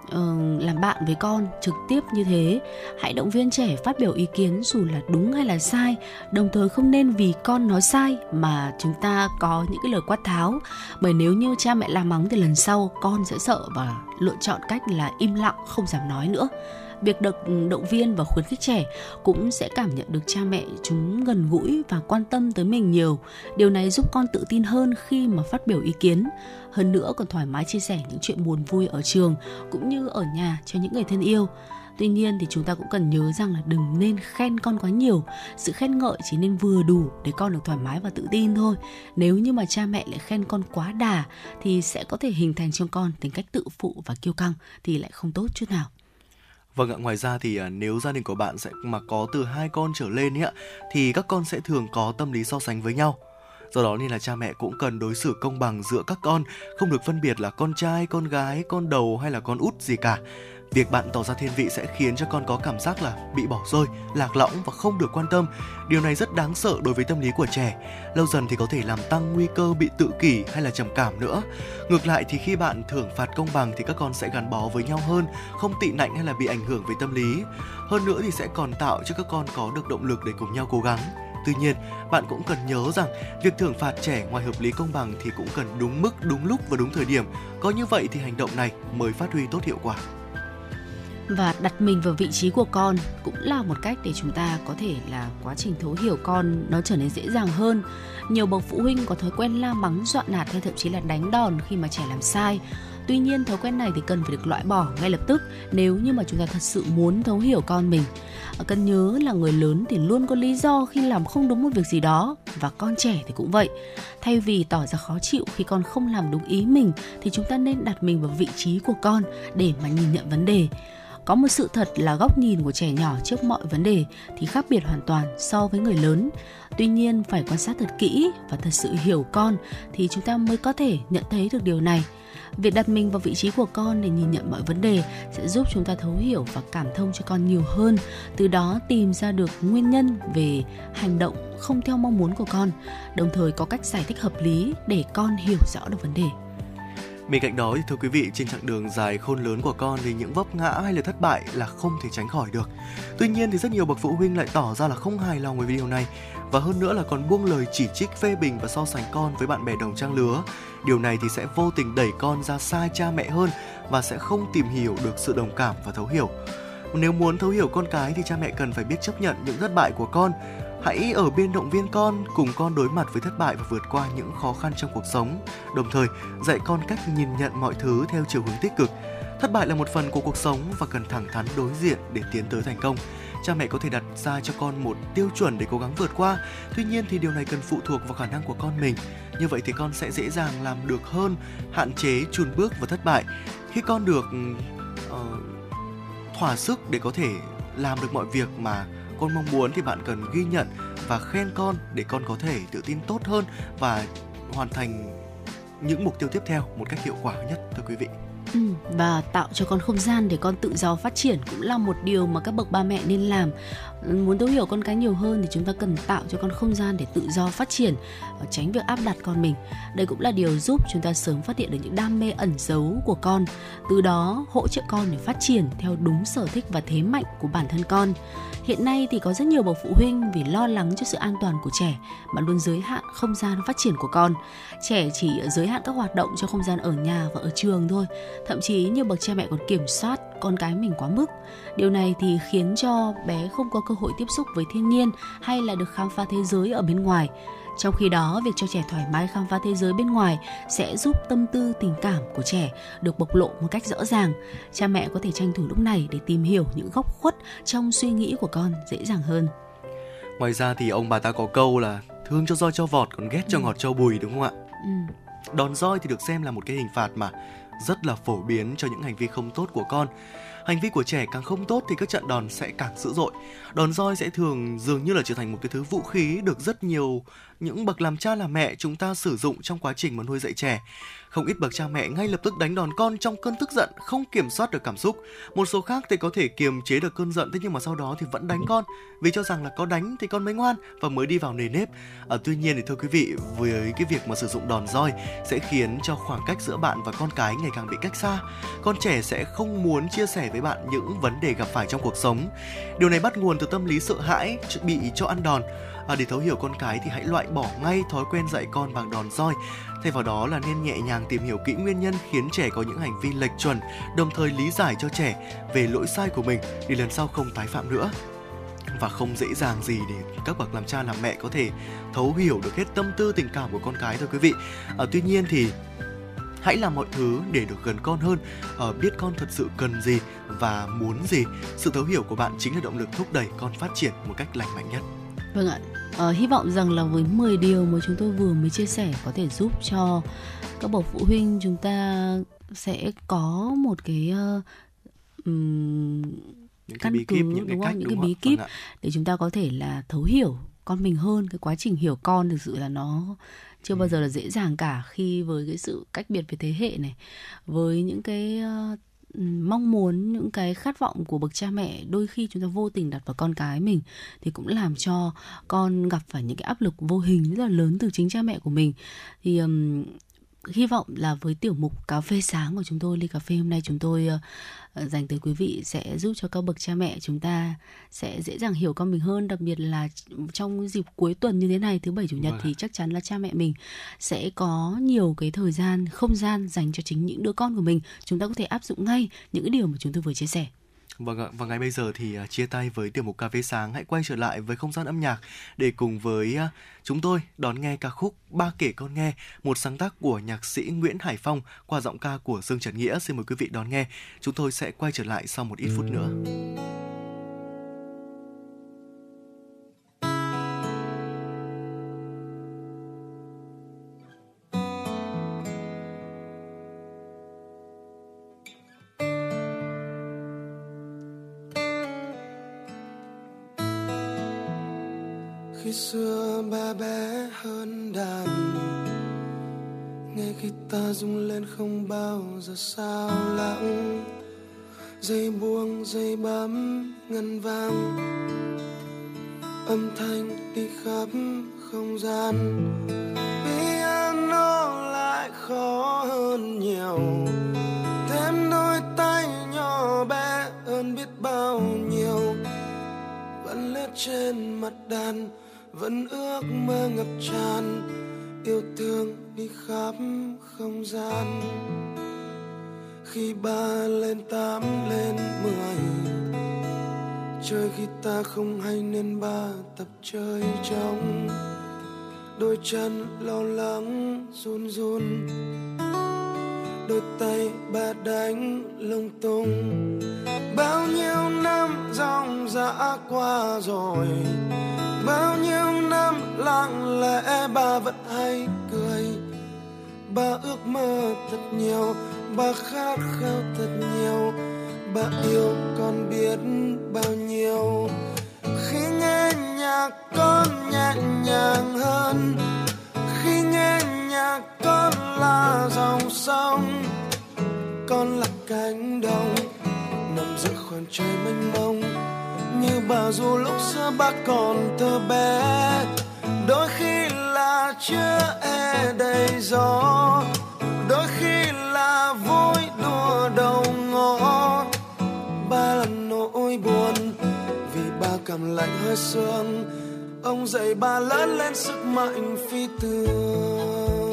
uh, làm bạn với con trực tiếp như thế hãy động viên trẻ phát biểu ý kiến dù là đúng hay là sai đồng thời không nên vì con nói sai mà chúng ta có những cái lời quát tháo. Bởi nếu như cha mẹ la mắng thì lần sau con sẽ sợ và lựa chọn cách là im lặng không dám nói nữa. Việc được ừ, động viên và khuyến khích trẻ cũng sẽ cảm nhận được cha mẹ chúng gần gũi và quan tâm tới mình nhiều. Điều này giúp con tự tin hơn khi mà phát biểu ý kiến hơn nữa còn thoải mái chia sẻ những chuyện buồn vui ở trường cũng như ở nhà cho những người thân yêu. Tuy nhiên thì chúng ta cũng cần nhớ rằng là đừng nên khen con quá nhiều. Sự khen ngợi chỉ nên vừa đủ để con được thoải mái và tự tin thôi. Nếu như mà cha mẹ lại khen con quá đà Thì sẽ có thể hình thành trong con tính cách tự phụ và kiêu căng Thì lại không tốt chút nào. Vâng ạ, ngoài ra thì à, nếu gia đình của bạn sẽ mà có từ hai con trở lên ý ạ, thì các con sẽ thường có tâm lý so sánh với nhau. Do đó nên là cha mẹ cũng cần đối xử công bằng giữa các con, không được phân biệt là con trai, con gái, con đầu hay là con út gì cả Việc bạn tỏ ra thiên vị sẽ khiến cho con có cảm giác là bị bỏ rơi, lạc lõng và không được quan tâm. Điều này rất đáng sợ đối với tâm lý của trẻ. Lâu dần thì có thể làm tăng nguy cơ bị tự kỷ hay là trầm cảm nữa. Ngược lại thì khi bạn thưởng phạt công bằng thì các con sẽ gắn bó với nhau hơn, không tị nạnh hay là bị ảnh hưởng về tâm lý. Hơn nữa thì sẽ còn tạo cho các con có được động lực để cùng nhau cố gắng. Tuy nhiên, bạn cũng cần nhớ rằng việc thưởng phạt trẻ ngoài hợp lý công bằng thì cũng cần đúng mức, đúng lúc và đúng thời điểm. Có như vậy thì hành động này mới phát huy tốt hiệu quả. Và đặt mình vào vị trí của con cũng là một cách để chúng ta có thể là quá trình thấu hiểu con nó trở nên dễ dàng hơn. Nhiều bậc phụ huynh có thói quen la mắng dọa nạt hay thậm chí là đánh đòn khi mà trẻ làm sai tuy nhiên, thói quen này thì cần phải được loại bỏ ngay lập tức nếu như mà chúng ta thật sự muốn thấu hiểu con mình. À, cần nhớ là người lớn thì luôn có lý do khi làm không đúng một việc gì đó, và con trẻ thì cũng vậy. Thay vì tỏ ra khó chịu khi con không làm đúng ý mình, thì chúng ta nên đặt mình vào vị trí của con để mà nhìn nhận vấn đề. Có một sự thật là góc nhìn của trẻ nhỏ trước mọi vấn đề thì khác biệt hoàn toàn so với người lớn. Tuy nhiên, phải quan sát thật kỹ và thật sự hiểu con thì chúng ta mới có thể nhận thấy được điều này việc đặt mình vào vị trí của con để nhìn nhận mọi vấn đề sẽ giúp chúng ta thấu hiểu và cảm thông cho con nhiều hơn từ đó tìm ra được nguyên nhân về hành động không theo mong muốn của con đồng thời có cách giải thích hợp lý để con hiểu rõ được vấn đề Bên cạnh đó thì thưa quý vị, trên chặng đường dài khôn lớn của con thì những vấp ngã hay là thất bại là không thể tránh khỏi được. Tuy nhiên thì rất nhiều bậc phụ huynh lại tỏ ra là không hài lòng với điều này và hơn nữa là còn buông lời chỉ trích phê bình và so sánh con với bạn bè đồng trang lứa. Điều này thì sẽ vô tình đẩy con ra xa cha mẹ hơn và sẽ không tìm hiểu được sự đồng cảm và thấu hiểu. Nếu muốn thấu hiểu con cái thì cha mẹ cần phải biết chấp nhận những thất bại của con Hãy ở bên động viên con, cùng con đối mặt với thất bại và vượt qua những khó khăn trong cuộc sống. Đồng thời, dạy con cách nhìn nhận mọi thứ theo chiều hướng tích cực. Thất bại là một phần của cuộc sống và cần thẳng thắn đối diện để tiến tới thành công. Cha mẹ có thể đặt ra cho con một tiêu chuẩn để cố gắng vượt qua. Tuy nhiên thì điều này cần phụ thuộc vào khả năng của con mình. Như vậy thì con sẽ dễ dàng làm được hơn, hạn chế chùn bước và thất bại. Khi con được uh, thỏa sức để có thể làm được mọi việc mà con mong muốn thì bạn cần ghi nhận và khen con để con có thể tự tin tốt hơn và hoàn thành những mục tiêu tiếp theo một cách hiệu quả nhất thưa quý vị. Ừ, và tạo cho con không gian để con tự do phát triển cũng là một điều mà các bậc ba mẹ nên làm. Muốn thấu hiểu con cái nhiều hơn thì chúng ta cần tạo cho con không gian để tự do phát triển ờ, tránh việc áp đặt con mình. Đây cũng là điều giúp chúng ta sớm phát hiện được những đam mê ẩn giấu của con từ đó hỗ trợ con để phát triển theo đúng sở thích và thế mạnh của bản thân con. Hiện nay thì có rất nhiều bậc phụ huynh vì lo lắng cho sự an toàn của trẻ mà luôn giới hạn không gian phát triển của con. Trẻ chỉ giới hạn các hoạt động cho không gian ở nhà và ở trường thôi thậm chí nhiều bậc cha mẹ còn kiểm soát con cái mình quá mức. Điều này thì khiến cho bé không có cơ hội tiếp xúc với thiên nhiên hay là được khám phá thế giới ở bên ngoài. Trong khi đó việc cho trẻ thoải mái khám phá thế giới bên ngoài sẽ giúp tâm tư tình cảm của trẻ được bộc lộ một cách rõ ràng. Cha mẹ có thể tranh thủ lúc này để tìm hiểu những góc khuất trong suy nghĩ của con dễ dàng hơn. Ngoài ra thì ông bà ta có câu là thương cho roi cho vọt còn ghét cho ừ. ngọt cho bùi đúng không ạ? Ừ. đòn roi thì được xem là một cái hình phạt mà rất là phổ biến cho những hành vi không tốt của con. Hành vi của trẻ càng không tốt thì các trận đòn sẽ càng dữ dội. Đòn roi sẽ thường dường như là trở thành một cái thứ vũ khí được rất nhiều những bậc làm cha làm mẹ chúng ta sử dụng trong quá trình mà nuôi dạy trẻ không ít bậc cha mẹ ngay lập tức đánh đòn con trong cơn tức giận, không kiểm soát được cảm xúc. Một số khác thì có thể kiềm chế được cơn giận thế nhưng mà sau đó thì vẫn đánh con vì cho rằng là có đánh thì con mới ngoan và mới đi vào nề nếp. À, tuy nhiên thì thưa quý vị, với cái việc mà sử dụng đòn roi sẽ khiến cho khoảng cách giữa bạn và con cái ngày càng bị cách xa. Con trẻ sẽ không muốn chia sẻ với bạn những vấn đề gặp phải trong cuộc sống. Điều này bắt nguồn từ tâm lý sợ hãi bị cho ăn đòn à, để thấu hiểu con cái thì hãy loại bỏ ngay thói quen dạy con bằng đòn roi thay vào đó là nên nhẹ nhàng tìm hiểu kỹ nguyên nhân khiến trẻ có những hành vi lệch chuẩn đồng thời lý giải cho trẻ về lỗi sai của mình để lần sau không tái phạm nữa. Và không dễ dàng gì để các bậc làm cha làm mẹ có thể thấu hiểu được hết tâm tư tình cảm của con cái thôi quý vị. À, tuy nhiên thì hãy làm mọi thứ để được gần con hơn ở biết con thật sự cần gì và muốn gì. Sự thấu hiểu của bạn chính là động lực thúc đẩy con phát triển một cách lành mạnh nhất. Vâng ạ, ờ, hy vọng rằng là với 10 điều mà chúng tôi vừa mới chia sẻ có thể giúp cho các bậc phụ huynh chúng ta sẽ có một cái uh, um, những căn cái bí kíp, những đúng cái không? những cái bí kíp vâng để chúng ta có thể là thấu hiểu con mình hơn cái quá trình hiểu con thực sự là nó chưa ừ. bao giờ là dễ dàng cả khi với cái sự cách biệt về thế hệ này với những cái uh, mong muốn những cái khát vọng của bậc cha mẹ đôi khi chúng ta vô tình đặt vào con cái mình thì cũng làm cho con gặp phải những cái áp lực vô hình rất là lớn từ chính cha mẹ của mình. Thì um, hy vọng là với tiểu mục cà phê sáng của chúng tôi ly cà phê hôm nay chúng tôi uh, dành tới quý vị sẽ giúp cho các bậc cha mẹ chúng ta sẽ dễ dàng hiểu con mình hơn. Đặc biệt là trong dịp cuối tuần như thế này thứ bảy chủ nhật thì vâng chắc chắn là cha mẹ mình sẽ có nhiều cái thời gian không gian dành cho chính những đứa con của mình. Chúng ta có thể áp dụng ngay những cái điều mà chúng tôi vừa chia sẻ Vâng ạ, và ngày bây giờ thì à, chia tay với tiểu mục cà phê sáng hãy quay trở lại với không gian âm nhạc để cùng với à, chúng tôi đón nghe ca khúc Ba kể con nghe, một sáng tác của nhạc sĩ Nguyễn Hải Phong qua giọng ca của Dương Trần Nghĩa. Xin mời quý vị đón nghe. Chúng tôi sẽ quay trở lại sau một ít phút nữa. Nghe khi ta rung lên không bao giờ sao lãng dây buông, dây bấm ngân vang. Âm thanh đi khắp không gian. Piano lại khó hơn nhiều. Thêm đôi tay nhỏ bé hơn biết bao nhiêu. Vẫn lướt trên mặt đàn, vẫn ước mơ ngập tràn. Yêu thương đi khắp không gian. Khi ba lên tám lên mười, chơi khi ta không hay nên ba tập chơi trong đôi chân lo lắng, run run. Đôi tay ba đánh lung tung. Bao nhiêu năm dòng dã qua rồi, bao nhiêu năm lặng lẽ ba vẫn hay cười bà ước mơ thật nhiều, bà khát khao thật nhiều. Bà yêu con biết bao nhiêu. Khi nghe nhạc, con nhẹ nhàng hơn. Khi nghe nhạc, con là dòng sông. Con là cánh đồng, nằm giữa khoảng trời mênh mông. Như bà dù lúc xưa bác còn thơ bé đôi khi là chưa e đầy gió. Đôi khi là vui đùa đầu ngõ. Ba lần nỗi buồn vì ba cảm lạnh hơi sương. Ông dạy ba lớn lên sức mạnh phi thường.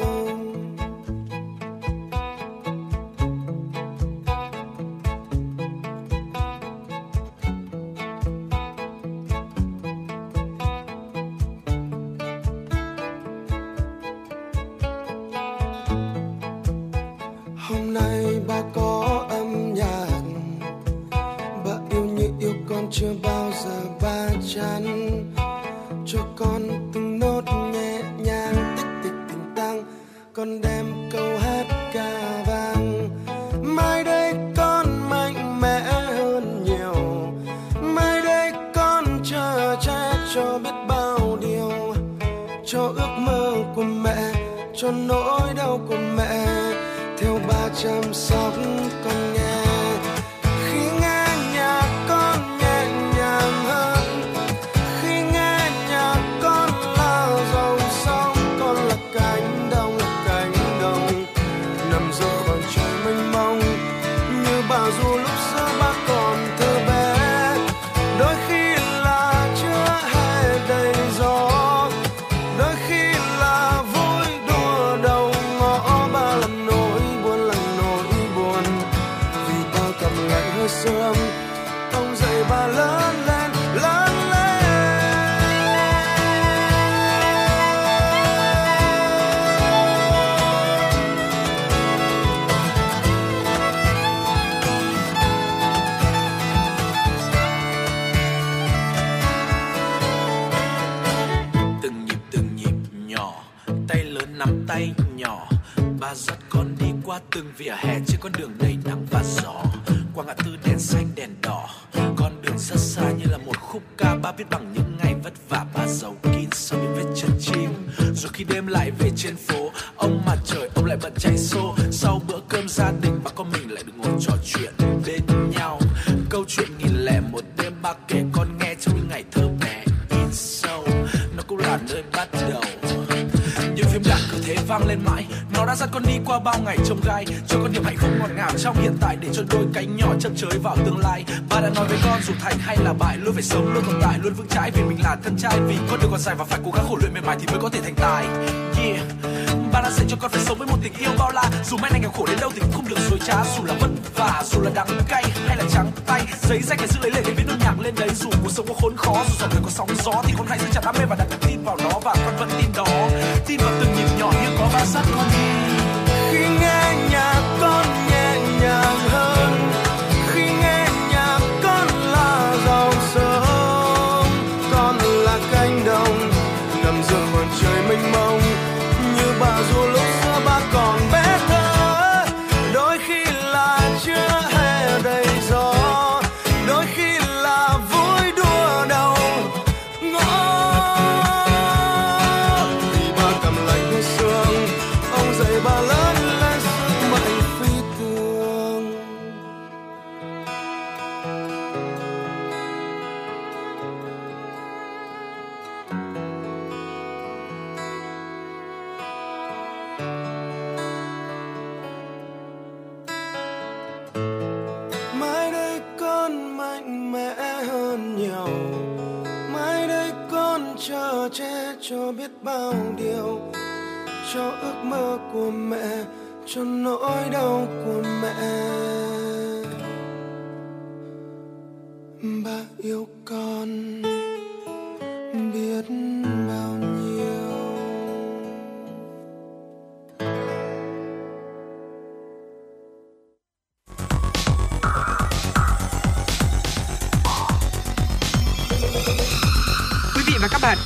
Lại bận chạy xô. Sau bữa cơm gia đình, bà con mình lại được ngồi trò chuyện bên nhau. Câu chuyện nghìn lẻ một đêm, ba kể con nghe trong những ngày thơ bé in sâu. Nó cũng là nơi bắt đầu. Những phim đạn cứ thế vang lên mãi. Nó đã dắt con đi qua bao ngày trông gai. Cho con niềm hạnh phúc ngọt ngào trong hiện tại để cho đôi cánh nhỏ chậm chới vào tương lai. Ba đã nói với con, dù thành hay là bại, luôn phải sống, luôn tồn tại, luôn vững chãi vì mình là thân trai. Vì con đường còn dài và phải cố gắng khổ luyện mềm mại thì mới có thể thành tài. Yeah sẽ cho con phải sống với một tình yêu bao la. Dù mai này nghèo khổ đến đâu thì cũng không được dối trá. Dù là vất vả, dù là đắng cay hay là trắng tay, giấy danh phải giữ lấy lệ để viết nốt nhạc lên đấy. Dù cuộc sống có khốn khó, dù dòng đời có sóng gió thì con hãy giữ chặt đam mê và đặt niềm tin vào nó. Và con vẫn tin đó. Tin vào từng nhịp nhỏ như có ba sắt con đi. Khi nghe nhạc con nhẹ nhàng hơn. Khi nghe nhạc con là rào sơn. Con là cánh đồng, nằm giữa màn trời mênh mông. azul bao điều cho ước mơ của mẹ, cho nỗi đau của mẹ. Bà yêu con biết bao nhiêu.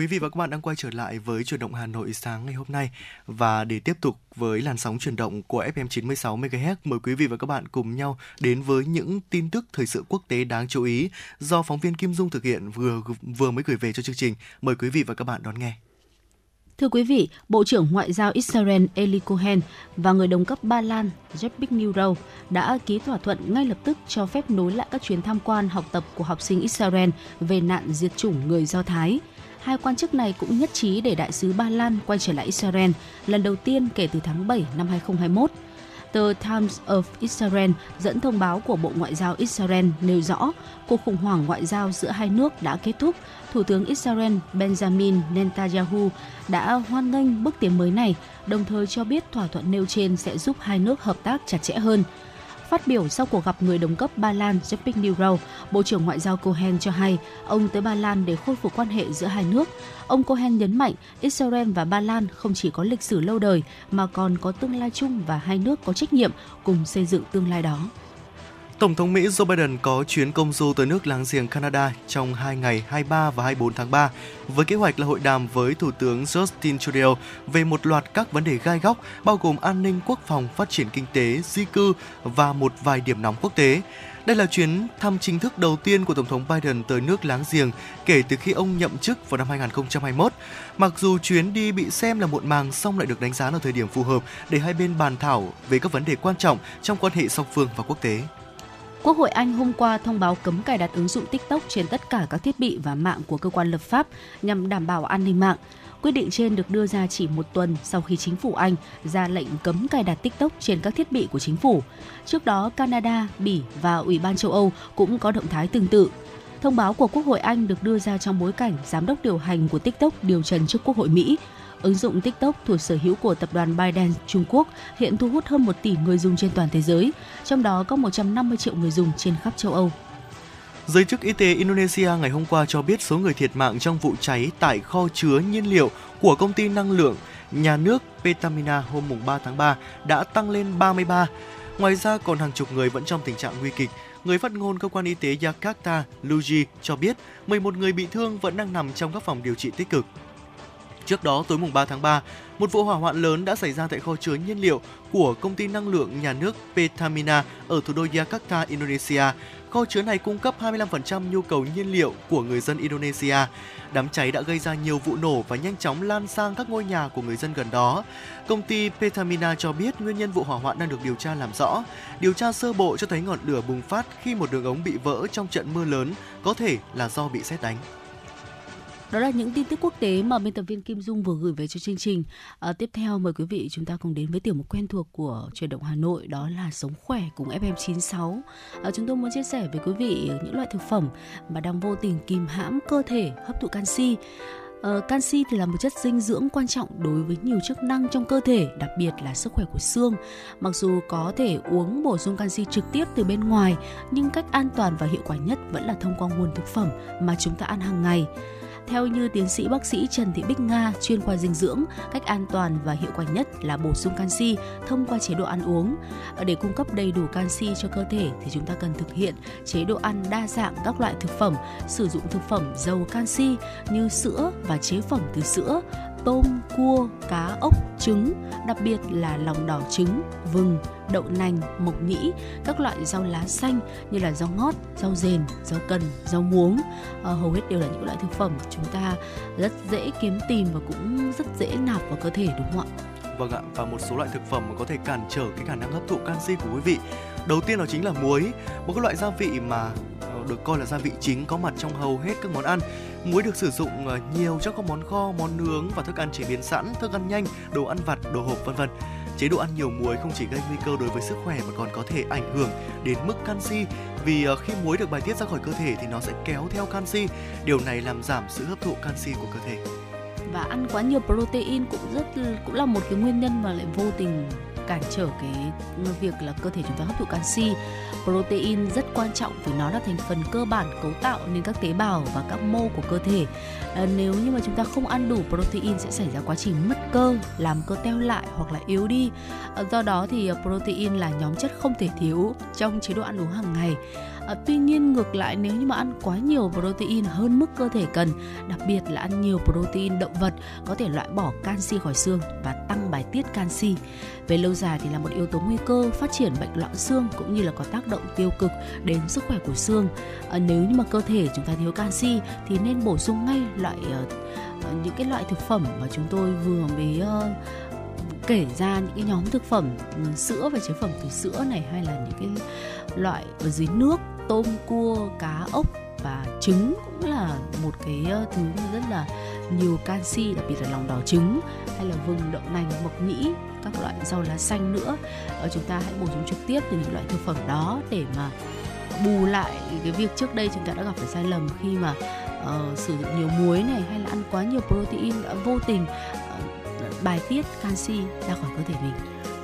Quý vị và các bạn đang quay trở lại với chuyển động Hà Nội sáng ngày hôm nay và để tiếp tục với làn sóng chuyển động của FM 96 MHz, mời quý vị và các bạn cùng nhau đến với những tin tức thời sự quốc tế đáng chú ý do phóng viên Kim Dung thực hiện vừa vừa mới gửi về cho chương trình. Mời quý vị và các bạn đón nghe. Thưa quý vị, Bộ trưởng Ngoại giao Israel Eli Cohen và người đồng cấp Ba Lan Jepik Niro đã ký thỏa thuận ngay lập tức cho phép nối lại các chuyến tham quan học tập của học sinh Israel về nạn diệt chủng người Do Thái. Hai quan chức này cũng nhất trí để đại sứ Ba Lan quay trở lại Israel lần đầu tiên kể từ tháng 7 năm 2021. Tờ Times of Israel dẫn thông báo của Bộ Ngoại giao Israel nêu rõ cuộc khủng hoảng ngoại giao giữa hai nước đã kết thúc. Thủ tướng Israel Benjamin Netanyahu đã hoan nghênh bước tiến mới này, đồng thời cho biết thỏa thuận nêu trên sẽ giúp hai nước hợp tác chặt chẽ hơn. Phát biểu sau cuộc gặp người đồng cấp Ba Lan Zbigniew Niro, Bộ trưởng Ngoại giao Cohen cho hay ông tới Ba Lan để khôi phục quan hệ giữa hai nước. Ông Cohen nhấn mạnh Israel và Ba Lan không chỉ có lịch sử lâu đời mà còn có tương lai chung và hai nước có trách nhiệm cùng xây dựng tương lai đó. Tổng thống Mỹ Joe Biden có chuyến công du tới nước láng giềng Canada trong 2 ngày 23 và 24 tháng 3 với kế hoạch là hội đàm với Thủ tướng Justin Trudeau về một loạt các vấn đề gai góc bao gồm an ninh, quốc phòng, phát triển kinh tế, di cư và một vài điểm nóng quốc tế. Đây là chuyến thăm chính thức đầu tiên của Tổng thống Biden tới nước láng giềng kể từ khi ông nhậm chức vào năm 2021. Mặc dù chuyến đi bị xem là muộn màng, song lại được đánh giá là thời điểm phù hợp để hai bên bàn thảo về các vấn đề quan trọng trong quan hệ song phương và quốc tế. Quốc hội Anh hôm qua thông báo cấm cài đặt ứng dụng TikTok trên tất cả các thiết bị và mạng của cơ quan lập pháp nhằm đảm bảo an ninh mạng. Quyết định trên được đưa ra chỉ một tuần sau khi chính phủ Anh ra lệnh cấm cài đặt TikTok trên các thiết bị của chính phủ. Trước đó, Canada, Bỉ và Ủy ban châu Âu cũng có động thái tương tự. Thông báo của Quốc hội Anh được đưa ra trong bối cảnh giám đốc điều hành của TikTok điều trần trước Quốc hội Mỹ. Ứng dụng TikTok thuộc sở hữu của tập đoàn ByteDance Trung Quốc hiện thu hút hơn 1 tỷ người dùng trên toàn thế giới, trong đó có 150 triệu người dùng trên khắp châu Âu. Giới chức y tế Indonesia ngày hôm qua cho biết số người thiệt mạng trong vụ cháy tại kho chứa nhiên liệu của công ty năng lượng nhà nước Petamina hôm 3 tháng 3 đã tăng lên 33. Ngoài ra còn hàng chục người vẫn trong tình trạng nguy kịch. Người phát ngôn cơ quan y tế Jakarta, Luji, cho biết 11 người bị thương vẫn đang nằm trong các phòng điều trị tích cực. Trước đó, tối mùng 3 tháng 3, một vụ hỏa hoạn lớn đã xảy ra tại kho chứa nhiên liệu của công ty năng lượng nhà nước Pertamina ở thủ đô Jakarta, Indonesia. Kho chứa này cung cấp 25% nhu cầu nhiên liệu của người dân Indonesia. Đám cháy đã gây ra nhiều vụ nổ và nhanh chóng lan sang các ngôi nhà của người dân gần đó. Công ty Petamina cho biết nguyên nhân vụ hỏa hoạn đang được điều tra làm rõ. Điều tra sơ bộ cho thấy ngọn lửa bùng phát khi một đường ống bị vỡ trong trận mưa lớn, có thể là do bị sét đánh. Đó là những tin tức quốc tế mà biên tập viên Kim Dung vừa gửi về cho chương trình. À, tiếp theo mời quý vị chúng ta cùng đến với tiểu mục quen thuộc của truyền động Hà Nội đó là sống khỏe cùng FM96. À, chúng tôi muốn chia sẻ với quý vị những loại thực phẩm mà đang vô tình kìm hãm cơ thể hấp thụ canxi. Uh, canxi thì là một chất dinh dưỡng quan trọng đối với nhiều chức năng trong cơ thể, đặc biệt là sức khỏe của xương. Mặc dù có thể uống bổ sung canxi trực tiếp từ bên ngoài, nhưng cách an toàn và hiệu quả nhất vẫn là thông qua nguồn thực phẩm mà chúng ta ăn hàng ngày. Theo như tiến sĩ bác sĩ Trần Thị Bích Nga, chuyên khoa dinh dưỡng, cách an toàn và hiệu quả nhất là bổ sung canxi thông qua chế độ ăn uống. Để cung cấp đầy đủ canxi cho cơ thể thì chúng ta cần thực hiện chế độ ăn đa dạng các loại thực phẩm, sử dụng thực phẩm giàu canxi như sữa và chế phẩm từ sữa, tôm, cua, cá, ốc, trứng, đặc biệt là lòng đỏ trứng, vừng, đậu nành, mộc nhĩ, các loại rau lá xanh như là rau ngót, rau rền, rau cần, rau muống. À, hầu hết đều là những loại thực phẩm chúng ta rất dễ kiếm tìm và cũng rất dễ nạp vào cơ thể đúng không ạ? Vâng ạ, và một số loại thực phẩm có thể cản trở cái khả năng hấp thụ canxi của quý vị. Đầu tiên đó chính là muối, một cái loại gia vị mà ờ, được coi là gia vị chính có mặt trong hầu hết các món ăn. Muối được sử dụng ờ, nhiều trong các món kho, món nướng và thức ăn chế biến sẵn, thức ăn nhanh, đồ ăn vặt, đồ hộp vân vân. Chế độ ăn nhiều muối không chỉ gây nguy cơ đối với sức khỏe mà còn có thể ảnh hưởng đến mức canxi vì ờ, khi muối được bài tiết ra khỏi cơ thể thì nó sẽ kéo theo canxi. Điều này làm giảm sự hấp thụ canxi của cơ thể. Và ăn quá nhiều protein cũng rất cũng là một cái nguyên nhân mà lại vô tình cản trở cái việc là cơ thể chúng ta hấp thụ canxi. Protein rất quan trọng vì nó là thành phần cơ bản cấu tạo nên các tế bào và các mô của cơ thể. À, nếu như mà chúng ta không ăn đủ protein sẽ xảy ra quá trình mất cơ làm cơ teo lại hoặc là yếu đi. À, do đó thì ờ, protein là nhóm chất không thể thiếu trong chế độ ăn uống hàng ngày. À, tuy nhiên ngược lại nếu như mà ăn quá nhiều protein hơn mức cơ thể cần, đặc biệt là ăn nhiều protein động vật có thể loại bỏ canxi khỏi xương và tăng bài tiết canxi. Về lâu dài thì là một yếu tố nguy cơ phát triển bệnh loãng xương cũng như là có tác động tiêu cực đến sức khỏe của xương. À, nếu như mà cơ thể chúng ta thiếu canxi thì nên bổ sung ngay loại uh, những cái loại thực phẩm mà chúng tôi vừa mới uh, kể ra những cái nhóm thực phẩm ừ, sữa và chế phẩm từ sữa này hay là những cái loại ở dưới nước tôm cua cá ốc và trứng cũng là một cái ờ, thứ rất là nhiều canxi đặc biệt là lòng đỏ trứng hay là vừng đậu nành mộc nhĩ các loại rau lá xanh nữa. Ở chúng ta hãy bổ sung trực tiếp từ những loại thực phẩm đó để mà bù lại cái việc trước đây chúng ta đã gặp phải sai lầm khi mà uh, sử dụng nhiều muối này hay là ăn quá nhiều protein đã vô tình uh, bài tiết canxi ra khỏi cơ thể mình.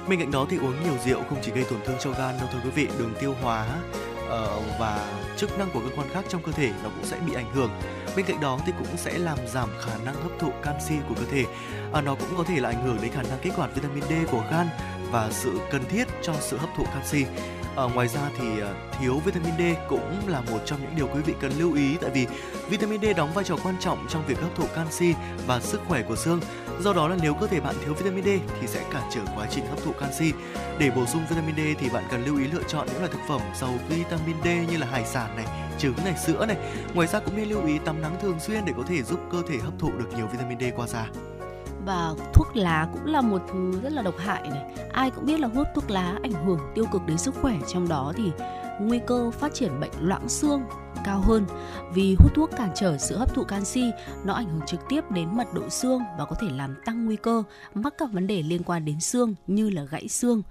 Bên cạnh đó thì uống nhiều rượu không chỉ gây tổn thương cho gan đâu thưa quý vị, đường tiêu hóa Ờ, và chức năng của cơ quan khác trong cơ thể nó cũng sẽ bị ảnh hưởng. Bên cạnh đó thì cũng sẽ làm giảm khả năng hấp thụ canxi của cơ thể. Uh, nó cũng có thể là ảnh hưởng đến khả năng kích hoạt vitamin D của gan và sự cần thiết cho sự hấp thụ canxi. À, ngoài ra thì thiếu vitamin D cũng là một trong những điều quý vị cần lưu ý tại vì vitamin D đóng vai trò quan trọng trong việc hấp thụ canxi và sức khỏe của xương. Do đó là nếu cơ thể bạn thiếu vitamin D thì sẽ cản trở quá trình hấp thụ canxi. Để bổ sung vitamin D thì bạn cần lưu ý lựa chọn những loại thực phẩm giàu vitamin D như là hải sản này, trứng này, sữa này. Ngoài ra cũng nên lưu ý tắm nắng thường xuyên để có thể giúp cơ thể hấp thụ được nhiều vitamin D qua da và thuốc lá cũng là một thứ rất là độc hại này ai cũng biết là hút thuốc lá ảnh hưởng tiêu cực đến sức khỏe trong đó thì nguy cơ phát triển bệnh loãng xương cao hơn. Vì hút thuốc cản trở sự hấp thụ canxi nó ảnh hưởng trực tiếp đến mật độ xương và có thể làm tăng nguy cơ mắc các vấn đề liên quan đến xương như là gãy xương.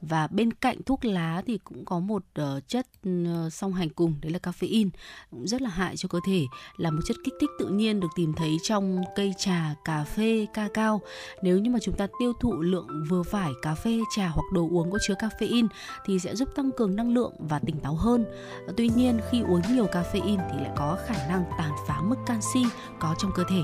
Và bên cạnh thuốc lá thì cũng có một uh, chất uh, song hành cùng đấy là caffeine cũng rất là hại cho cơ thể là một chất kích thích tự nhiên được tìm thấy trong cây trà cà phê ca cao. Nếu như mà chúng ta tiêu thụ lượng vừa phải cà phê trà hoặc đồ uống có chứa caffeine thì sẽ giúp tăng cường năng lượng và tỉnh táo hơn. Tuy nhiên khi uống nhiều cà caffeine thì lại có khả năng tàn phá mức canxi có trong cơ thể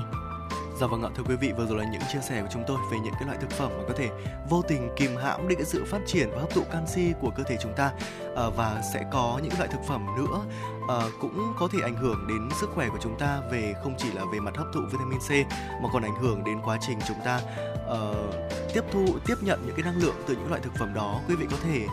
Dạ vâng ạ, thưa quý vị, vừa rồi là những chia sẻ của chúng tôi về những cái loại thực phẩm mà có thể vô tình kìm hãm đi cái sự phát triển và hấp thụ canxi của cơ thể chúng ta à, và sẽ có những loại thực phẩm nữa à, cũng có thể ảnh hưởng đến sức khỏe của chúng ta về không chỉ là về mặt hấp thụ vitamin C mà còn ảnh hưởng đến quá trình chúng ta uh, tiếp thu tiếp nhận những cái năng lượng từ những loại thực phẩm đó. Quý vị có thể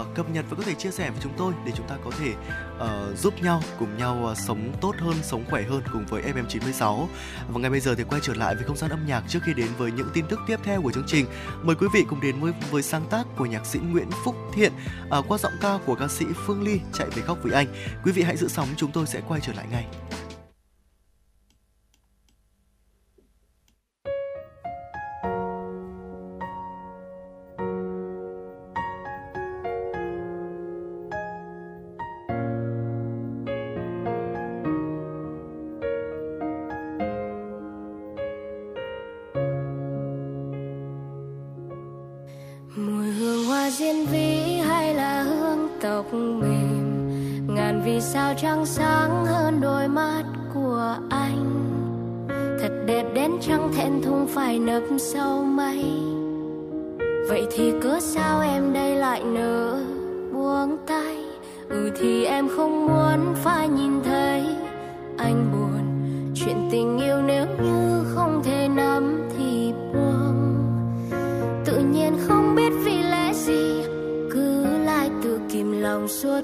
uh, cập nhật và có thể chia sẻ với chúng tôi để chúng ta có thể uh, giúp nhau cùng nhau uh, sống tốt hơn, sống khỏe hơn cùng với FM96. Và ngay bây giờ thì quay trở lại với không gian âm nhạc trước khi đến với những tin tức tiếp theo của chương trình. Mời quý vị cùng đến với với sáng tác của nhạc sĩ Nguyễn Phúc Thiện uh, qua giọng ca của ca sĩ Phương Ly chạy về khóc với anh. Quý vị hãy giữ sóng, chúng tôi sẽ quay trở lại ngay.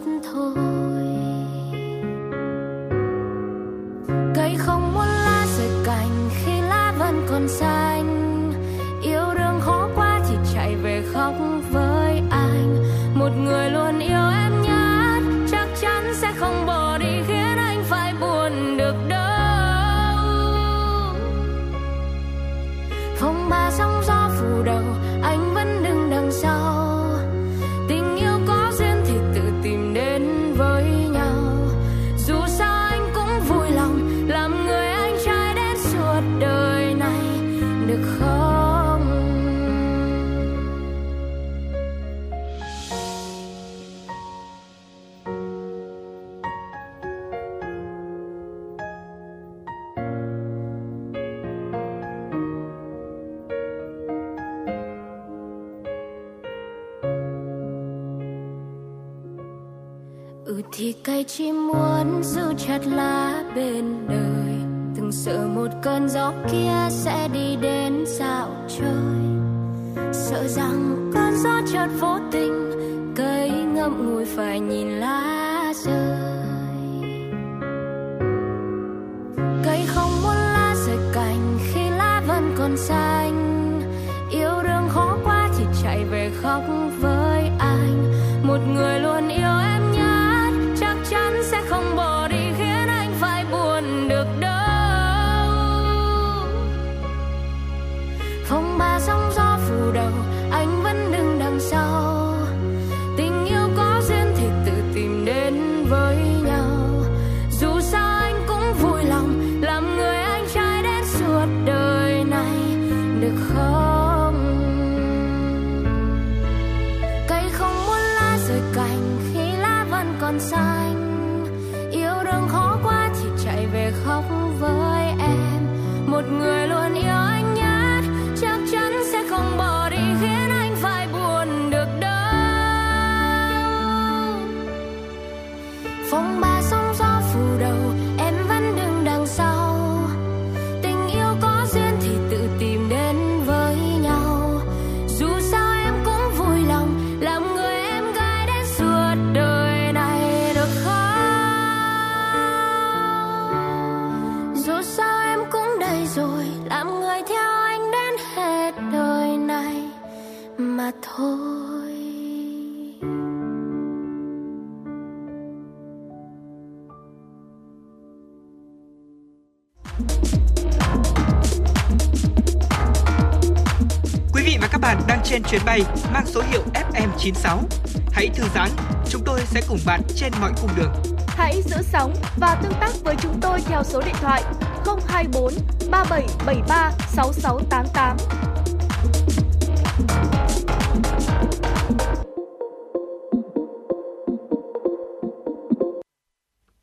Lòng suốt thì cây chỉ muốn giữ chặt lá bên đời. Từng sợ một cơn gió kia sẽ đi đến dạo chơi. Sợ rằng cơn gió chợt vô tình, cây ngậm ngùi phải nhìn lá rơi. Cây không muốn lá rời cành khi lá vẫn còn xanh chuyến bay mang số hiệu FM96. Hãy thư giãn, chúng tôi sẽ cùng bạn trên mọi cung đường. Hãy giữ sóng và tương tác với chúng tôi theo số điện thoại 024 3773 6688.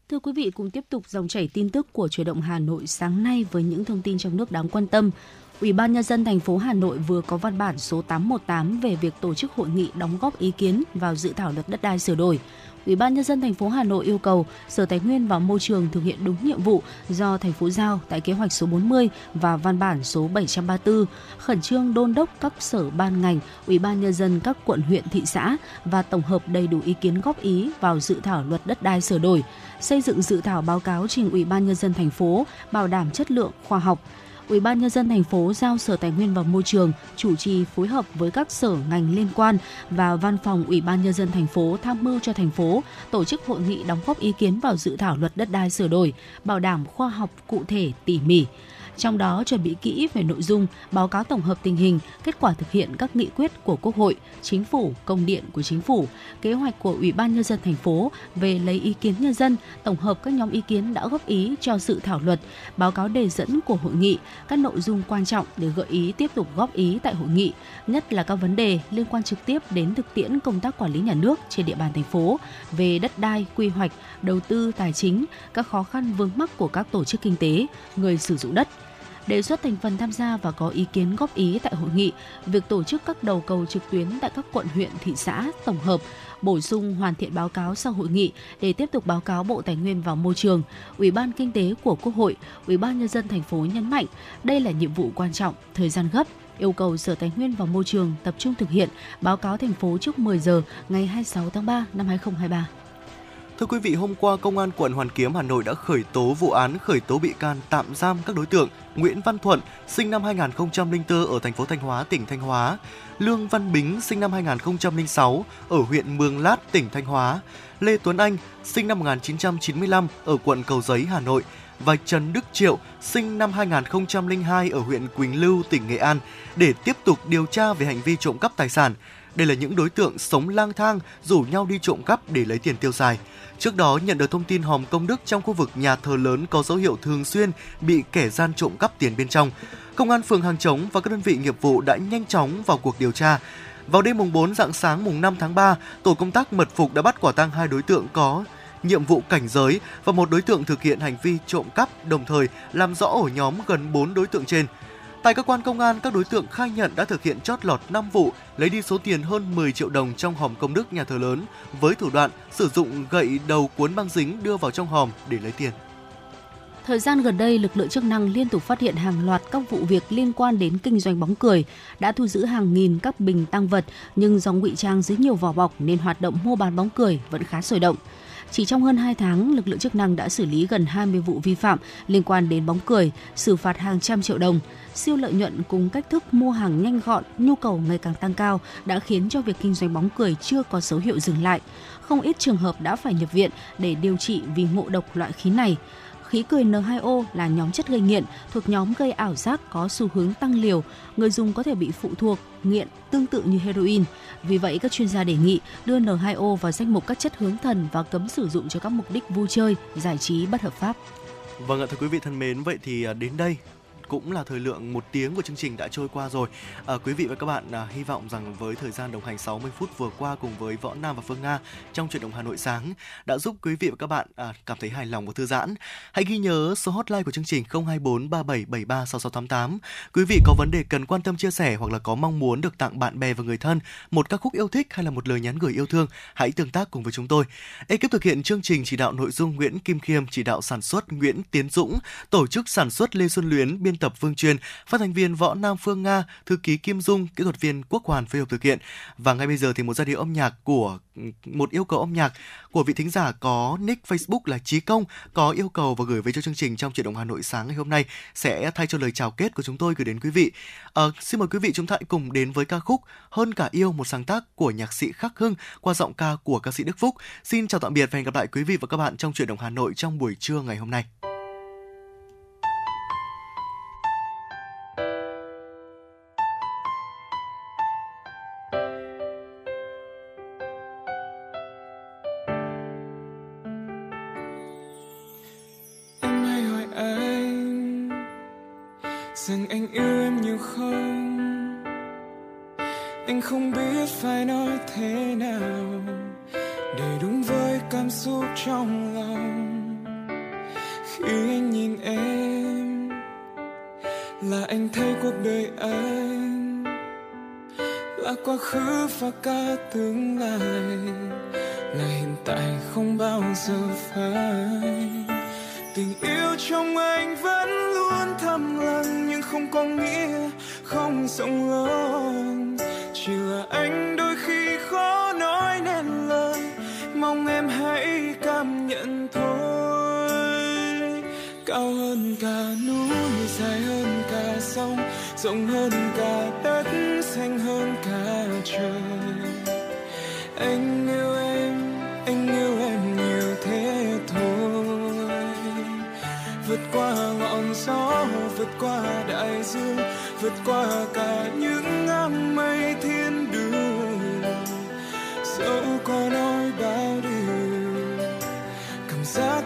Thưa quý vị, cùng tiếp tục dòng chảy tin tức của truyền động Hà Nội sáng nay với những thông tin trong nước đáng quan tâm. Ủy ban nhân dân thành phố Hà Nội vừa có văn bản số 818 về việc tổ chức hội nghị đóng góp ý kiến vào dự thảo luật đất đai sửa đổi. Ủy ban nhân dân thành phố Hà Nội yêu cầu Sở Tài nguyên và Môi trường thực hiện đúng nhiệm vụ do thành phố giao tại kế hoạch số 40 và văn bản số 734, khẩn trương đôn đốc các sở ban ngành, Ủy ban nhân dân các quận huyện thị xã và tổng hợp đầy đủ ý kiến góp ý vào dự thảo luật đất đai sửa đổi, xây dựng dự thảo báo cáo trình Ủy ban nhân dân thành phố bảo đảm chất lượng khoa học, Ủy ban nhân dân thành phố giao Sở Tài nguyên và Môi trường chủ trì phối hợp với các sở ngành liên quan và văn phòng Ủy ban nhân dân thành phố tham mưu cho thành phố tổ chức hội nghị đóng góp ý kiến vào dự thảo luật đất đai sửa đổi, bảo đảm khoa học cụ thể tỉ mỉ trong đó chuẩn bị kỹ về nội dung, báo cáo tổng hợp tình hình, kết quả thực hiện các nghị quyết của Quốc hội, Chính phủ, công điện của Chính phủ, kế hoạch của Ủy ban nhân dân thành phố về lấy ý kiến nhân dân, tổng hợp các nhóm ý kiến đã góp ý cho dự thảo luật, báo cáo đề dẫn của hội nghị, các nội dung quan trọng để gợi ý tiếp tục góp ý tại hội nghị, nhất là các vấn đề liên quan trực tiếp đến thực tiễn công tác quản lý nhà nước trên địa bàn thành phố về đất đai, quy hoạch, đầu tư tài chính, các khó khăn vướng mắc của các tổ chức kinh tế, người sử dụng đất đề xuất thành phần tham gia và có ý kiến góp ý tại hội nghị việc tổ chức các đầu cầu trực tuyến tại các quận huyện thị xã tổng hợp bổ sung hoàn thiện báo cáo sau hội nghị để tiếp tục báo cáo Bộ Tài nguyên và Môi trường, Ủy ban Kinh tế của Quốc hội, Ủy ban nhân dân thành phố nhấn mạnh đây là nhiệm vụ quan trọng, thời gian gấp, yêu cầu Sở Tài nguyên và Môi trường tập trung thực hiện báo cáo thành phố trước 10 giờ ngày 26 tháng 3 năm 2023. Thưa quý vị, hôm qua Công an quận Hoàn Kiếm Hà Nội đã khởi tố vụ án khởi tố bị can tạm giam các đối tượng Nguyễn Văn Thuận, sinh năm 2004 ở thành phố Thanh Hóa, tỉnh Thanh Hóa, Lương Văn Bính, sinh năm 2006 ở huyện Mường Lát, tỉnh Thanh Hóa, Lê Tuấn Anh, sinh năm 1995 ở quận Cầu Giấy, Hà Nội và Trần Đức Triệu, sinh năm 2002 ở huyện Quỳnh Lưu, tỉnh Nghệ An để tiếp tục điều tra về hành vi trộm cắp tài sản. Đây là những đối tượng sống lang thang rủ nhau đi trộm cắp để lấy tiền tiêu xài. Trước đó nhận được thông tin hòm công đức trong khu vực nhà thờ lớn có dấu hiệu thường xuyên bị kẻ gian trộm cắp tiền bên trong. Công an phường Hàng Trống và các đơn vị nghiệp vụ đã nhanh chóng vào cuộc điều tra. Vào đêm mùng 4 dạng sáng mùng 5 tháng 3, tổ công tác mật phục đã bắt quả tang hai đối tượng có nhiệm vụ cảnh giới và một đối tượng thực hiện hành vi trộm cắp, đồng thời làm rõ ổ nhóm gần 4 đối tượng trên. Tại cơ quan công an, các đối tượng khai nhận đã thực hiện chót lọt 5 vụ, lấy đi số tiền hơn 10 triệu đồng trong hòm công đức nhà thờ lớn với thủ đoạn sử dụng gậy đầu cuốn băng dính đưa vào trong hòm để lấy tiền. Thời gian gần đây, lực lượng chức năng liên tục phát hiện hàng loạt các vụ việc liên quan đến kinh doanh bóng cười, đã thu giữ hàng nghìn các bình tăng vật nhưng do ngụy trang dưới nhiều vỏ bọc nên hoạt động mua bán bóng cười vẫn khá sôi động. Chỉ trong hơn 2 tháng, lực lượng chức năng đã xử lý gần 20 vụ vi phạm liên quan đến bóng cười, xử phạt hàng trăm triệu đồng. Siêu lợi nhuận cùng cách thức mua hàng nhanh gọn, nhu cầu ngày càng tăng cao đã khiến cho việc kinh doanh bóng cười chưa có dấu hiệu dừng lại. Không ít trường hợp đã phải nhập viện để điều trị vì ngộ độc loại khí này khí cười N2O là nhóm chất gây nghiện thuộc nhóm gây ảo giác có xu hướng tăng liều, người dùng có thể bị phụ thuộc, nghiện tương tự như heroin. Vì vậy, các chuyên gia đề nghị đưa N2O vào danh mục các chất hướng thần và cấm sử dụng cho các mục đích vui chơi, giải trí bất hợp pháp. Vâng ạ, thưa quý vị thân mến, vậy thì à, đến đây cũng là thời lượng một tiếng của chương trình đã trôi qua rồi. À, quý vị và các bạn à, hy vọng rằng với thời gian đồng hành 60 phút vừa qua cùng với Võ Nam và Phương Nga trong chuyển động Hà Nội sáng đã giúp quý vị và các bạn à, cảm thấy hài lòng và thư giãn. Hãy ghi nhớ số hotline của chương trình 024 3773 6688. Quý vị có vấn đề cần quan tâm chia sẻ hoặc là có mong muốn được tặng bạn bè và người thân một ca khúc yêu thích hay là một lời nhắn gửi yêu thương, hãy tương tác cùng với chúng tôi. Ekip thực hiện chương trình chỉ đạo nội dung Nguyễn Kim Khiêm, chỉ đạo sản xuất Nguyễn Tiến Dũng, tổ chức sản xuất Lê Xuân Luyến, biên tập Vương Truyền, phát thanh viên Võ Nam Phương Nga, thư ký Kim Dung, kỹ thuật viên Quốc Hoàn phối hợp thực hiện. Và ngay bây giờ thì một giai điệu âm nhạc của một yêu cầu âm nhạc của vị thính giả có nick Facebook là Chí Công có yêu cầu và gửi về cho chương trình trong chuyển động Hà Nội sáng ngày hôm nay sẽ thay cho lời chào kết của chúng tôi gửi đến quý vị. À, xin mời quý vị chúng ta cùng đến với ca khúc Hơn cả yêu một sáng tác của nhạc sĩ Khắc Hưng qua giọng ca của ca sĩ Đức Phúc. Xin chào tạm biệt và hẹn gặp lại quý vị và các bạn trong chuyển động Hà Nội trong buổi trưa ngày hôm nay.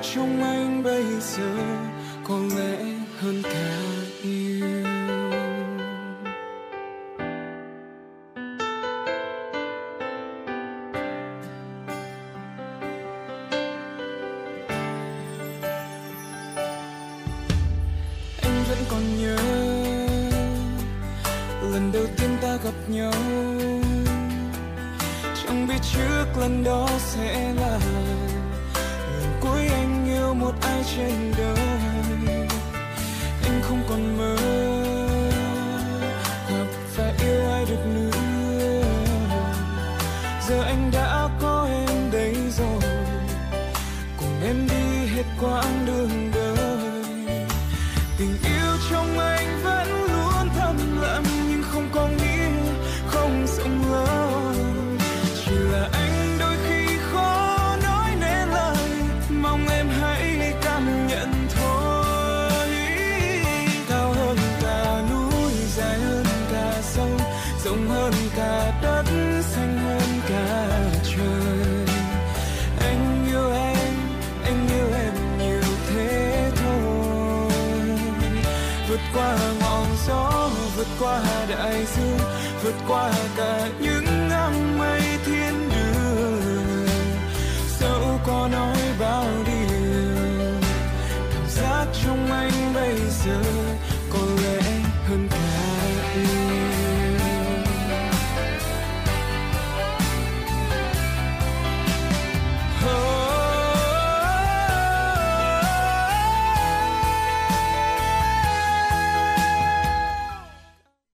Trong anh bây giờ có lẽ hơn cả.